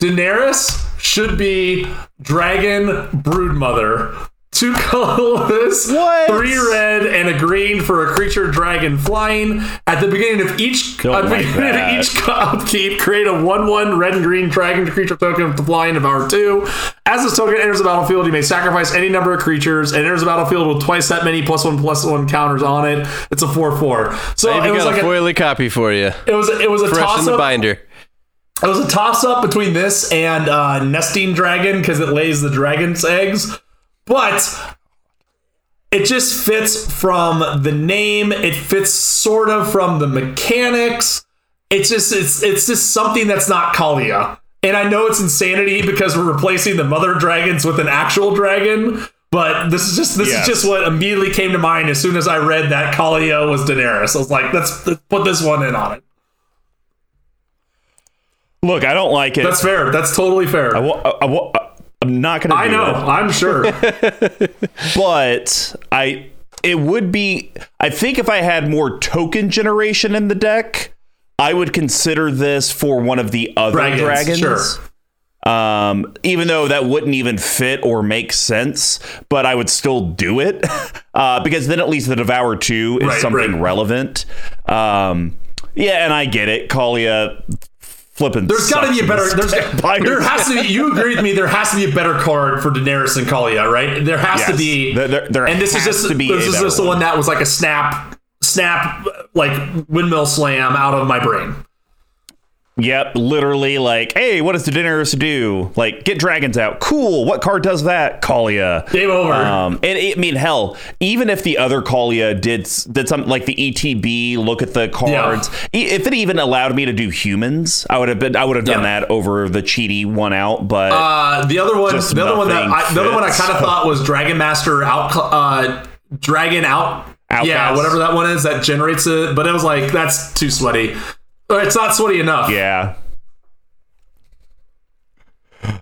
Daenerys should be dragon broodmother two (laughs) colorless, What? three red, and a green for a creature dragon flying. At the beginning of each Don't at the like beginning that. of each (laughs) upkeep, create a one-one red and green dragon creature token with the flying of power two. As this token enters the battlefield, you may sacrifice any number of creatures and enters the battlefield with twice that many plus one plus one counters on it. It's a four-four. So Maybe it was got like a a, foily copy for you. it was it was a Fresh in the up. binder. It was a toss up between this and uh, nesting dragon because it lays the dragon's eggs, but it just fits from the name. It fits sort of from the mechanics. It's just it's it's just something that's not Kaalia. And I know it's insanity because we're replacing the mother dragons with an actual dragon. But this is just this Yes. is just what immediately came to mind as soon as I read that Kaalia was Daenerys. I was like, let's, let's put this one in on it. Look, I don't like it. That's fair. That's totally fair. I wa- I wa- I'm not going to. I know. I'm sure. (laughs) but I it would be I think if I had more token generation in the deck, I would consider this for one of the other Dragons, dragons. sure. Um, even though that wouldn't even fit or make sense, but I would still do it (laughs) uh, because then at least the Devour Two is Right, something right. relevant. Um, yeah, and I get it. Kaalia flipping. There's got to be a better. There's, there has to be. You agree with me? There has to be a better card for Daenerys and Kalia, right? There has to be. There- there- there and this is just to be this is just the one that was like a snap, snap, like windmill slam out of my brain. Yep, literally like, hey, what does Daenerys do? Like, get dragons out. Cool. What card does that? Kaalia. Game over. Um, and it, I mean, hell, even if the other Kaalia did did something like the ETB, look at the cards. E- If it even allowed me to do humans, I would have been. I would have done Yeah. that over the cheaty one out. But Uh, the other one, the other one that I, the other one I kind of (laughs) thought was Dragon Master out, uh, Dragon out. Outcast. Yeah, whatever that one is that generates it. But it was like that's too sweaty. Or It's not sweaty enough. yeah.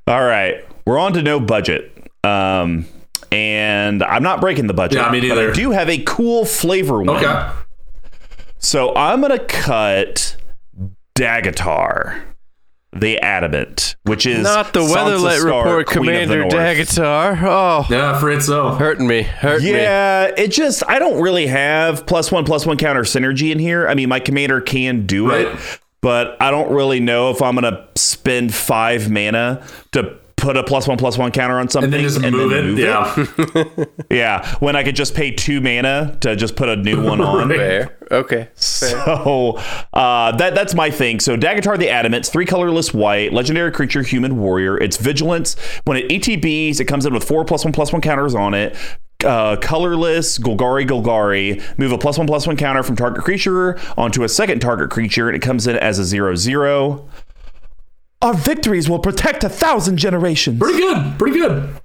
All right, we're on to no budget. Um, and I'm not breaking the budget. Yeah, me But I neither. do have a cool flavor one. Okay. So I'm gonna cut Dagatar, the Adamant, which is Not the Sansa Weatherlight Stark, Report, Queen Commander North. Dagatar. Oh, Yeah, afraid so. hurting me, hurting me. Yeah, it just I don't really have plus one plus one counter synergy in here. I mean, my commander can do Right. it, but I don't really know if I'm gonna spend five mana to put a plus one plus one counter on something And then just move it. yeah. (laughs) Yeah, when I could just pay two mana to just put a new one on. (laughs) Fair. Okay. So uh, that that's my thing. So Dagatar the Adamant, three colorless white, legendary creature, human warrior. It's vigilance. When it ETBs, it comes in with four plus one plus one counters on it. Uh, colorless Golgari Golgari. Move a plus one plus one counter from target creature onto a second target creature, and it comes in as a zero zero. Our victories will protect a thousand generations. Pretty good. Pretty good.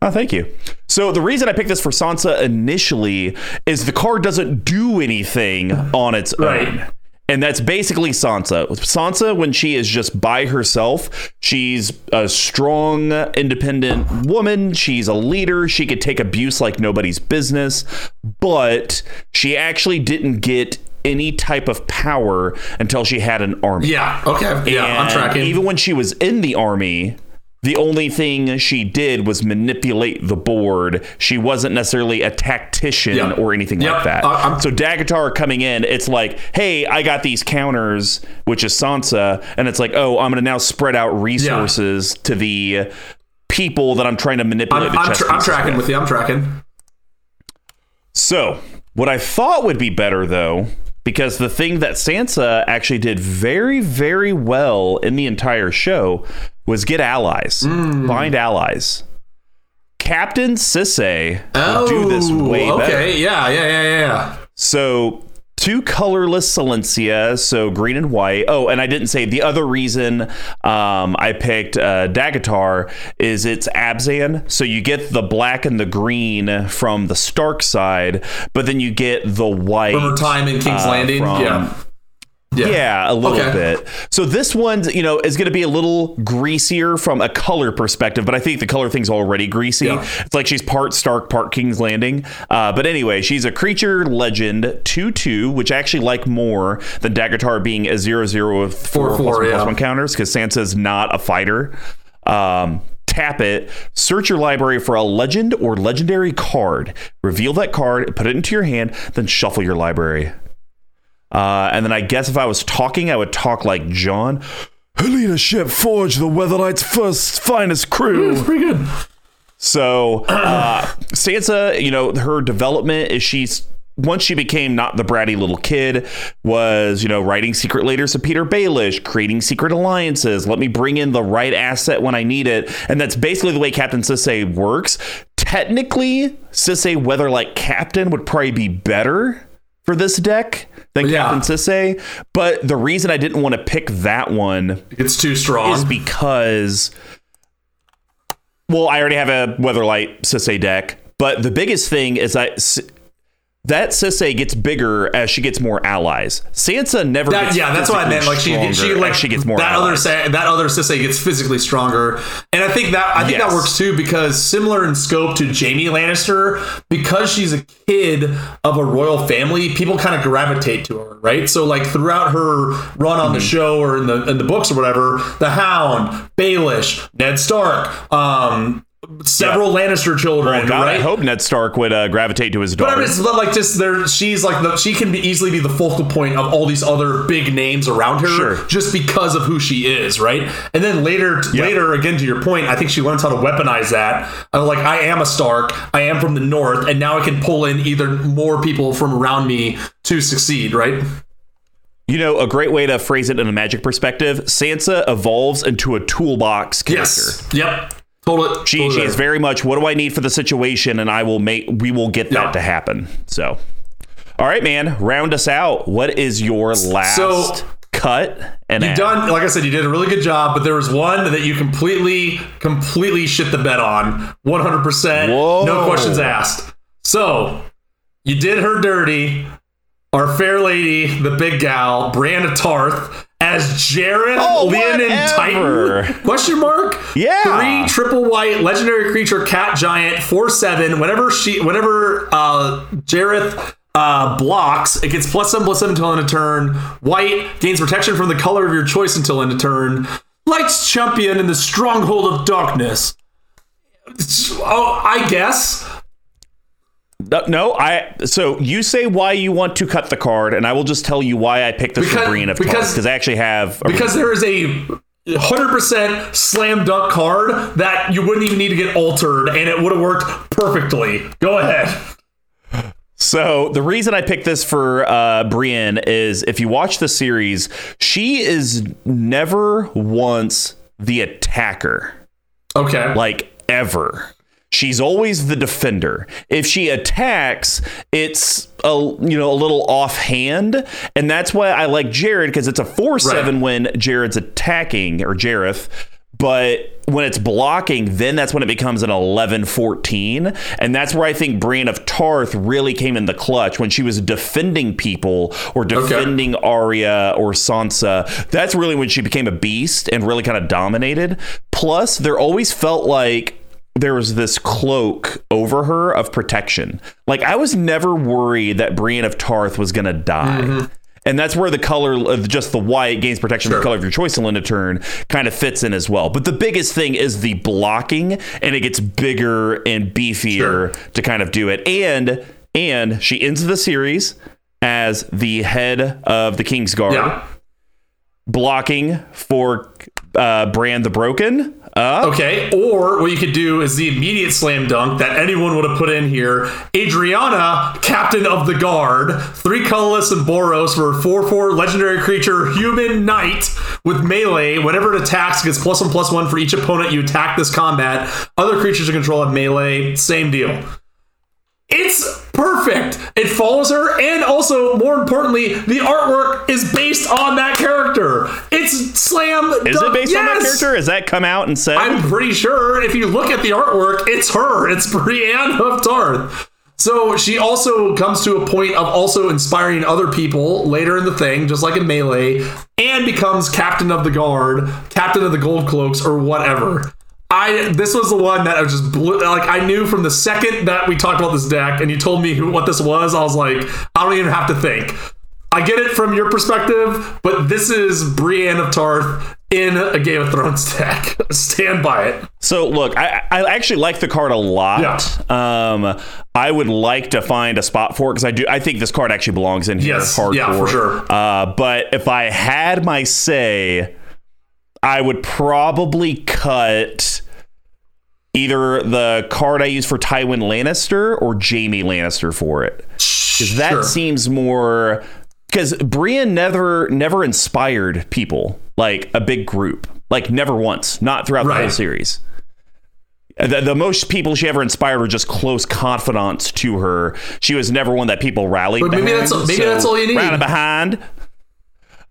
Oh, thank you. So the reason I picked this for Sansa initially is the card doesn't do anything on its Right. own. And that's basically Sansa. Sansa, when she is just by herself, she's a strong, independent woman. She's a leader. She could take abuse like nobody's business. But she actually didn't get any type of power until she had an army. Yeah. Okay. Yeah, I'm tracking. Even when she was in the army, the only thing she did was manipulate the board. She wasn't necessarily a tactician or anything like that. Uh, I'm- so Dagatar coming in, it's like, hey, I got these counters, which is Sansa, and it's like, oh, I'm going to now spread out resources to the people that I'm trying to manipulate. I'm, the I'm, tra- I'm tracking with. with you. I'm tracking. So, what I thought would be better though, because the thing that Sansa actually did very, very well in the entire show was get allies, Hmm. find allies. Captain Sisay would do this way Oh, okay. better. Yeah. Yeah. Yeah. Yeah. Yeah. So two colorless Selesnya, so green and white. Oh, and I didn't say the other reason um, I picked uh, Dagatar is it's Abzan. So you get the black and the green from the Stark side, but then you get the white. From her time in King's uh, Landing. from- yeah. Yeah. Yeah, a little Okay. bit. So this one, you know, is going to be a little greasier from a color perspective, but I think the color thing's already greasy. Yeah. It's like she's part Stark, part King's Landing. Uh, but anyway, she's a creature legend 2 2, which I actually like more than Dagatar being a 0 0 with 4 Four, plus four, one plus yeah. one counters because Sansa's not a fighter. Um, tap it, search your library for a legend or legendary card, reveal that card, put it into your hand, then shuffle your library. Uh, and then I guess if I was talking, I would talk like John. (gasps) Her leadership forged the Weatherlight's first finest crew. It's pretty good. So uh, (clears throat) Sansa, you know, her development is she's once she became not the bratty little kid, was you know writing secret letters to Petyr Baelish, creating secret alliances. Let me bring in the right asset when I need it, and that's basically the way Captain Sisay works. Technically, Sisay Weatherlight Captain would probably be better for this deck than Yeah. Captain Sisay, but the reason I didn't want to pick that one It's too strong. is because well, I already have a Weatherlight Sisay deck, but the biggest thing is I s- that Sisay gets bigger as she gets more allies. Sansa never That, gets yeah, that's what I meant. Like she, she like she gets more that other allies. sa- that other Sisay gets physically stronger, and I think that I think that works too because similar in scope to Jaime Lannister, because she's a kid of a royal family, people kind of gravitate to her, right? So like throughout her run on the Mm-hmm. show or in the in the books or whatever, the Hound, Baelish, Ned Stark, um, several Lannister children, God, right? I hope Ned Stark would uh, gravitate to his daughter. But. I mean, it's like just there. She's like the, she can be easily be the focal point of all these other big names around her, Sure. just because of who she is, right? And then later, Yeah. later again to your point, I think she learns how to weaponize that. Uh, like I am a Stark, I am from the North, and now I can pull in either more people from around me to succeed, right? you know, a great way to phrase it in a magic perspective: Sansa evolves into a toolbox character. Yes. Yep. Totally. She, totally she is very much what do I need for the situation, and I will make we will get that Yeah. to happen. So, all right, man, round us out. What is your last So- cut? And You add? done, like I said, you did a really good job, but there was one that you completely, completely shit the bed on. 100%. Whoa. No questions asked. So, you did her dirty. Our fair lady, the big gal, Brienne Tarth, as Jareth Oh, Leonine whatever. Titan? Question mark? Yeah. Three triple white legendary creature, cat giant, four seven. Whenever she, whenever uh, Jareth uh, blocks, it gets plus seven plus seven until end of turn. White gains protection from the color of your choice until end of turn. Light's champion in the stronghold of darkness. Oh, I guess. No, I. So you say why you want to cut the card, and I will just tell you why I picked this Because- for Brienne of because- because I actually have. because there is a 100% slam dunk card that you wouldn't even need to get altered and it would have worked perfectly. Go ahead. So the reason I picked this for uh, Brienne is if you watch the series, she is never once the attacker, Okay. like ever. She's always the defender. If she attacks, it's a you know a little offhand, and that's why I like Jared because it's a four seven when Jared's attacking or Jareth. But when it's blocking, then that's when it becomes an 11 14. And that's where I think Brienne of Tarth really came in the clutch when she was defending people or defending Arya or Sansa. That's really when she became a beast and really kind of dominated. Plus, there always felt like there was this cloak over her of protection. Like I was never worried that Brienne of Tarth was to die. And that's where the color of just the white gains protection from the color of your choice in a turn kind of fits in as well. But the biggest thing is the blocking, and it gets bigger and beefier Sure. to kind of do it. And and she ends the series as the head of the King's Guard, Yeah. blocking for uh, Bran the Broken. Uh, Okay. Or what you could do is the immediate slam dunk that anyone would have put in here. Adriana, captain of the guard, three colorless and Boros for 4 4 legendary creature, human knight with melee. Whenever it attacks, it gets plus one plus one for each opponent you attack this combat. Other creatures you control have melee. Same deal. It's perfect. It follows her, and also, more importantly, the artwork is based on that character. It's slam. Is it dunk- based on that character? Has that come out and said? I'm pretty sure if you look at the artwork, it's her. It's (laughs) Brienne of Tarth. So she also comes to a point of also inspiring other people later in the thing, just like in Melee, and becomes captain of the guard, captain of the gold cloaks, or whatever. I this was the one that I was just blew, like I knew from the second that we talked about this deck and you told me who, what this was, I was like, I don't even have to think. I get it from your perspective, but this is Brienne of Tarth in a Game of Thrones (laughs) deck. Stand by it. So look, I, I actually like the card a lot. Yeah. Um, I would like to find a spot for it because I do. I think this card actually belongs in here. Yes. hardcore. Yeah, for sure. Uh, but if I had my say, I would probably cut either the card I use for Tywin Lannister or Jaime Lannister for it. Because that Sure. seems more. Because Brienne never never inspired people like a big group, like never once, not throughout the whole series. The, the most people she ever inspired were just close confidants to her. She was never one that people rallied. But maybe behind, that's- maybe that's all you need. Rally behind.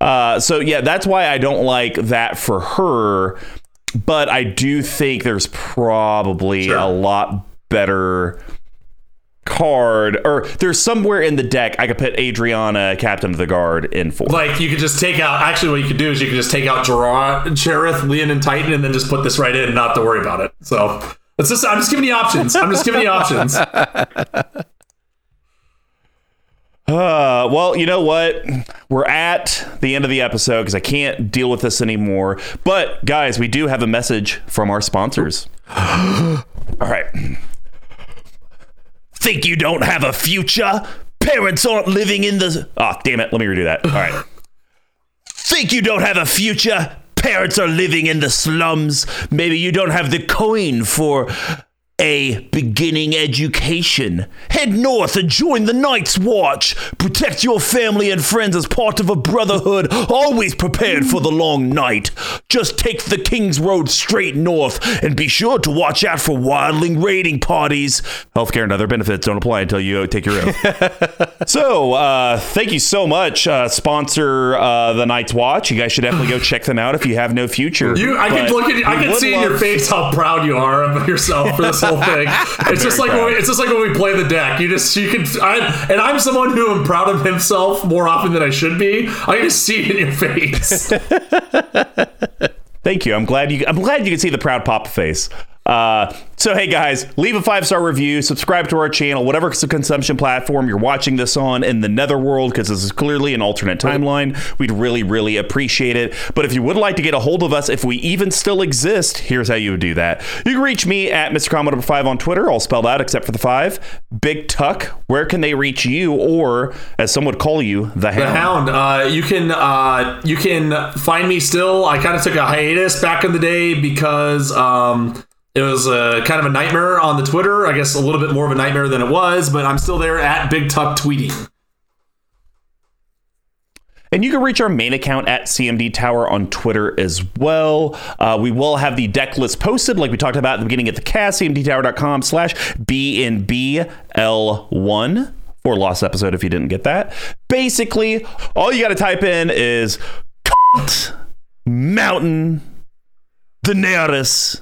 Uh, so yeah, that's why I don't like that for her. But I do think there's probably Sure. a lot better card, or there's somewhere in the deck I could put Adriana, Captain of the Guard, in for. Like you could just take out. Actually, what you could do is you could just take out Gerard, Cherith, Leon, and Titan, and then just put this right in, and not to worry about it. So it's just. I'm just giving you options. I'm just giving you options. (laughs) Uh, well, you know what? We're at the end of the episode because I can't deal with this anymore. But guys, we do have a message from our sponsors. (gasps) All right. Think you don't have a future? Parents aren't living in the. Oh, damn it. Let me redo that. All right. (sighs) Think you don't have a future? Parents are living in the slums. Maybe you don't have the coin for a beginning education. Head north and join the Night's Watch. Protect your family and friends as part of a brotherhood, always prepared for the long night. Just take the King's Road straight north and be sure to watch out for wildling raiding parties. Healthcare and other benefits don't apply until you take your oath. (laughs) So, uh, thank you so much, uh, sponsor uh, the Night's Watch. You guys should definitely go check them out if you have no future. You, I can look at. I can see in your face how proud you are of yourself for this whole thing. (laughs) It's just like when we, it's just like when we play the deck. You just you can. I, and I'm someone who am proud of himself more often than I should be. I can just see it in your face. (laughs) Thank you. I'm glad you. I'm glad you can see the proud papa face. Uh, so hey guys, leave a five star review, subscribe to our channel, whatever consumption platform you're watching this on in the netherworld, because this is clearly an alternate timeline. We'd really, really appreciate it. But if you would like to get a hold of us, if we even still exist, here's how you would do that. You can reach me at Mr. Number five on Twitter, all spelled out except for the five. Big Tuck, where can they reach you, or as some would call you, the The Hound? Hound. Uh, you can uh, you can find me still. I kind of took a hiatus back in the day because um, it was uh, kind of a nightmare on the Twitter. I guess a little bit more of a nightmare than it was, but I'm still there at Big Tuck tweeting. And you can reach our main account at CMD Tower on Twitter as well. Uh, we will have the deck list posted, like we talked about at the beginning at the cast, cmdtower.com slash BNBL1 for lost episode if you didn't get that. Basically, all you got to type in is mountain, the nearest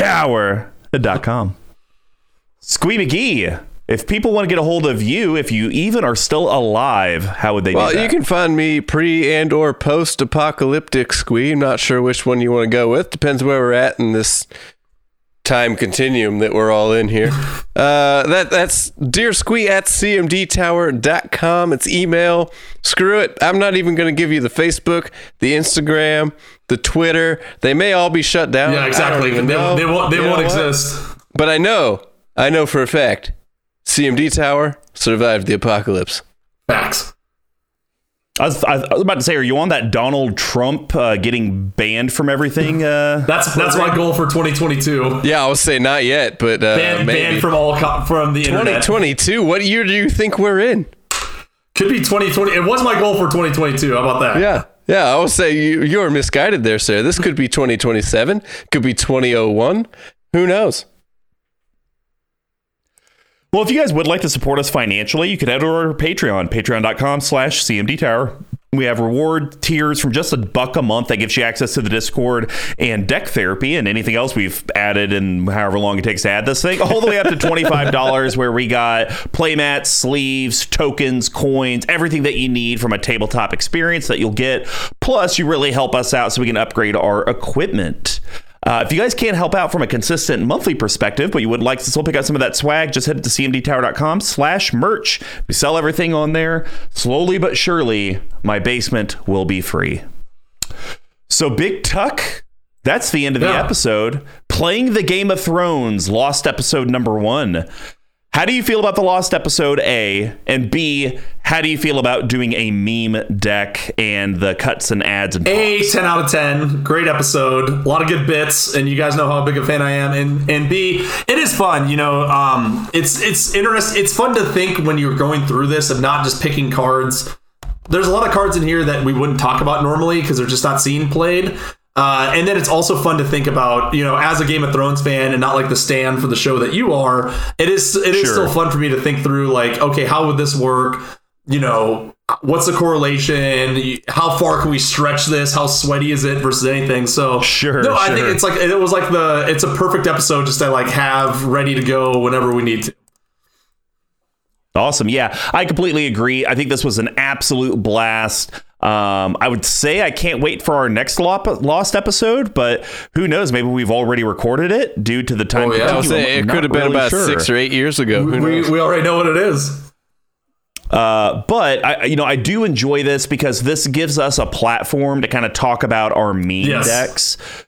tower.com. Squee McGee, if people want to get a hold of you, if you even are still alive, how would they Well, do that? you can find me pre and or post apocalyptic squee. I'm not sure which one you want to go with. Depends where we're at in this time continuum that we're all in here. (laughs) Uh, that that's dear squee at cmdtower.com. It's email. Screw it. I'm not even going to give you the Facebook, the Instagram, the Twitter. They may all be shut down. Yeah, exactly. They, know. they won't. They You won't exist. But I know, I know for a fact, CMD Tower survived the apocalypse. Facts. I was, I was about to say, are you on that Donald Trump uh, getting banned from everything? Uh, (laughs) That's that's my goal for 2022. Yeah, I would say not yet, but uh, Banned, maybe. banned from all co- from the internet. 2022. What year do you think we're in? Could be 2020. It was my goal for 2022. How about that? Yeah. Yeah, I would say you, you're misguided there, sir. This could be 2027, could be 2001. Who knows? Well, if you guys would like to support us financially, you could head over to Patreon, patreon.com slash CMD Tower. We have reward tiers from just a buck a month that gives you access to the Discord and deck therapy and anything else we've added in however long it takes to add this thing, all the way up to $25 where we got playmats, sleeves, tokens, coins, everything that you need from a tabletop experience that you'll get. Plus, you really help us out so we can upgrade our equipment. Uh, if you guys can't help out from a consistent monthly perspective, but you would like to still pick up some of that swag, just head to cmdtower.com slash merch. We sell everything on there. Slowly but surely, my basement will be free. So Big Tuck, that's the end of the Yeah. episode. Playing the Game of Thrones, Lost episode number one. How do you feel about the Lost episode A? And B, how do you feel about doing a meme deck and the cuts and ads and A, pops? 10 out of 10. Great episode. A lot of good bits, and you guys know how big a fan I am. And and B, it is fun. You know, um, it's it's interest. It's fun to think when you're going through this of not just picking cards. There's a lot of cards in here that we wouldn't talk about normally because they're just not seen played. Uh, and then it's also fun to think about, you know, as a Game of Thrones fan and not like the stand for the show that you are. It is it is Sure. still fun for me to think through, like, okay, how would this work? you know, what's the correlation? How far can we stretch this? How sweaty is it versus anything? So Sure, no, I think it's like it was like the it's a perfect episode just to like have ready to go whenever we need to. Awesome. Yeah, I completely agree. I think this was an absolute blast. Um, I would say I can't wait for our next Lost episode, but who knows? Maybe we've already recorded it due to the time. Oh, yeah. I was saying, it could have been really about sure. six or eight years ago. Who We, knows? we already know what it is. Uh, but I, you know, I do enjoy this because this gives us a platform to kind of talk about our meme Yes. decks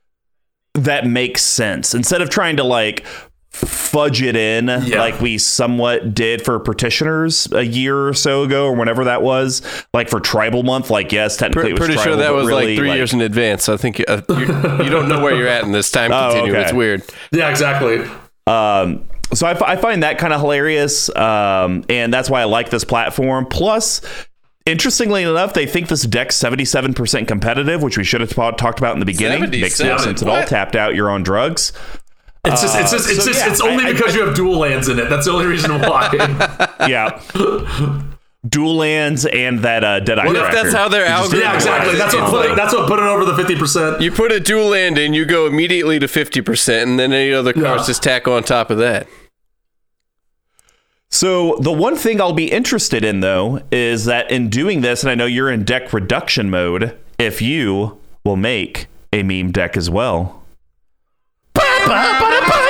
that makes sense instead of trying to like fudge it in Yeah. like we somewhat did for petitioners a year or so ago or whenever that was like for tribal month like yes technically Pre- it was pretty sure that was really, like three years in advance. so I think uh, you, you don't know where you're at in this time (laughs) Oh, continuum. okay. It's weird. Yeah, exactly. Um, so I, f- I find that kind of hilarious, um, and that's why I like this platform. Plus, interestingly enough, they think this deck's seventy-seven percent competitive, which we should have ta- talked about in the beginning. Makes no sense at all. Tapped out, you're on drugs. It's just it's just it's Uh, so just yeah, it's only I- I- because you have dual lands in it. That's the only reason why. (laughs) Yeah, dual lands and that uh, dead eye. What if that's how their algorithm yeah, exactly. That's what put it, that's what put it over the fifty percent. You put a dual land in, you go immediately to 50%, and then any other cards Yeah. just tack on top of that. So the one thing I'll be interested in though is that in doing this, and I know you're in deck reduction mode, if you will make a meme deck as well. para, para, para.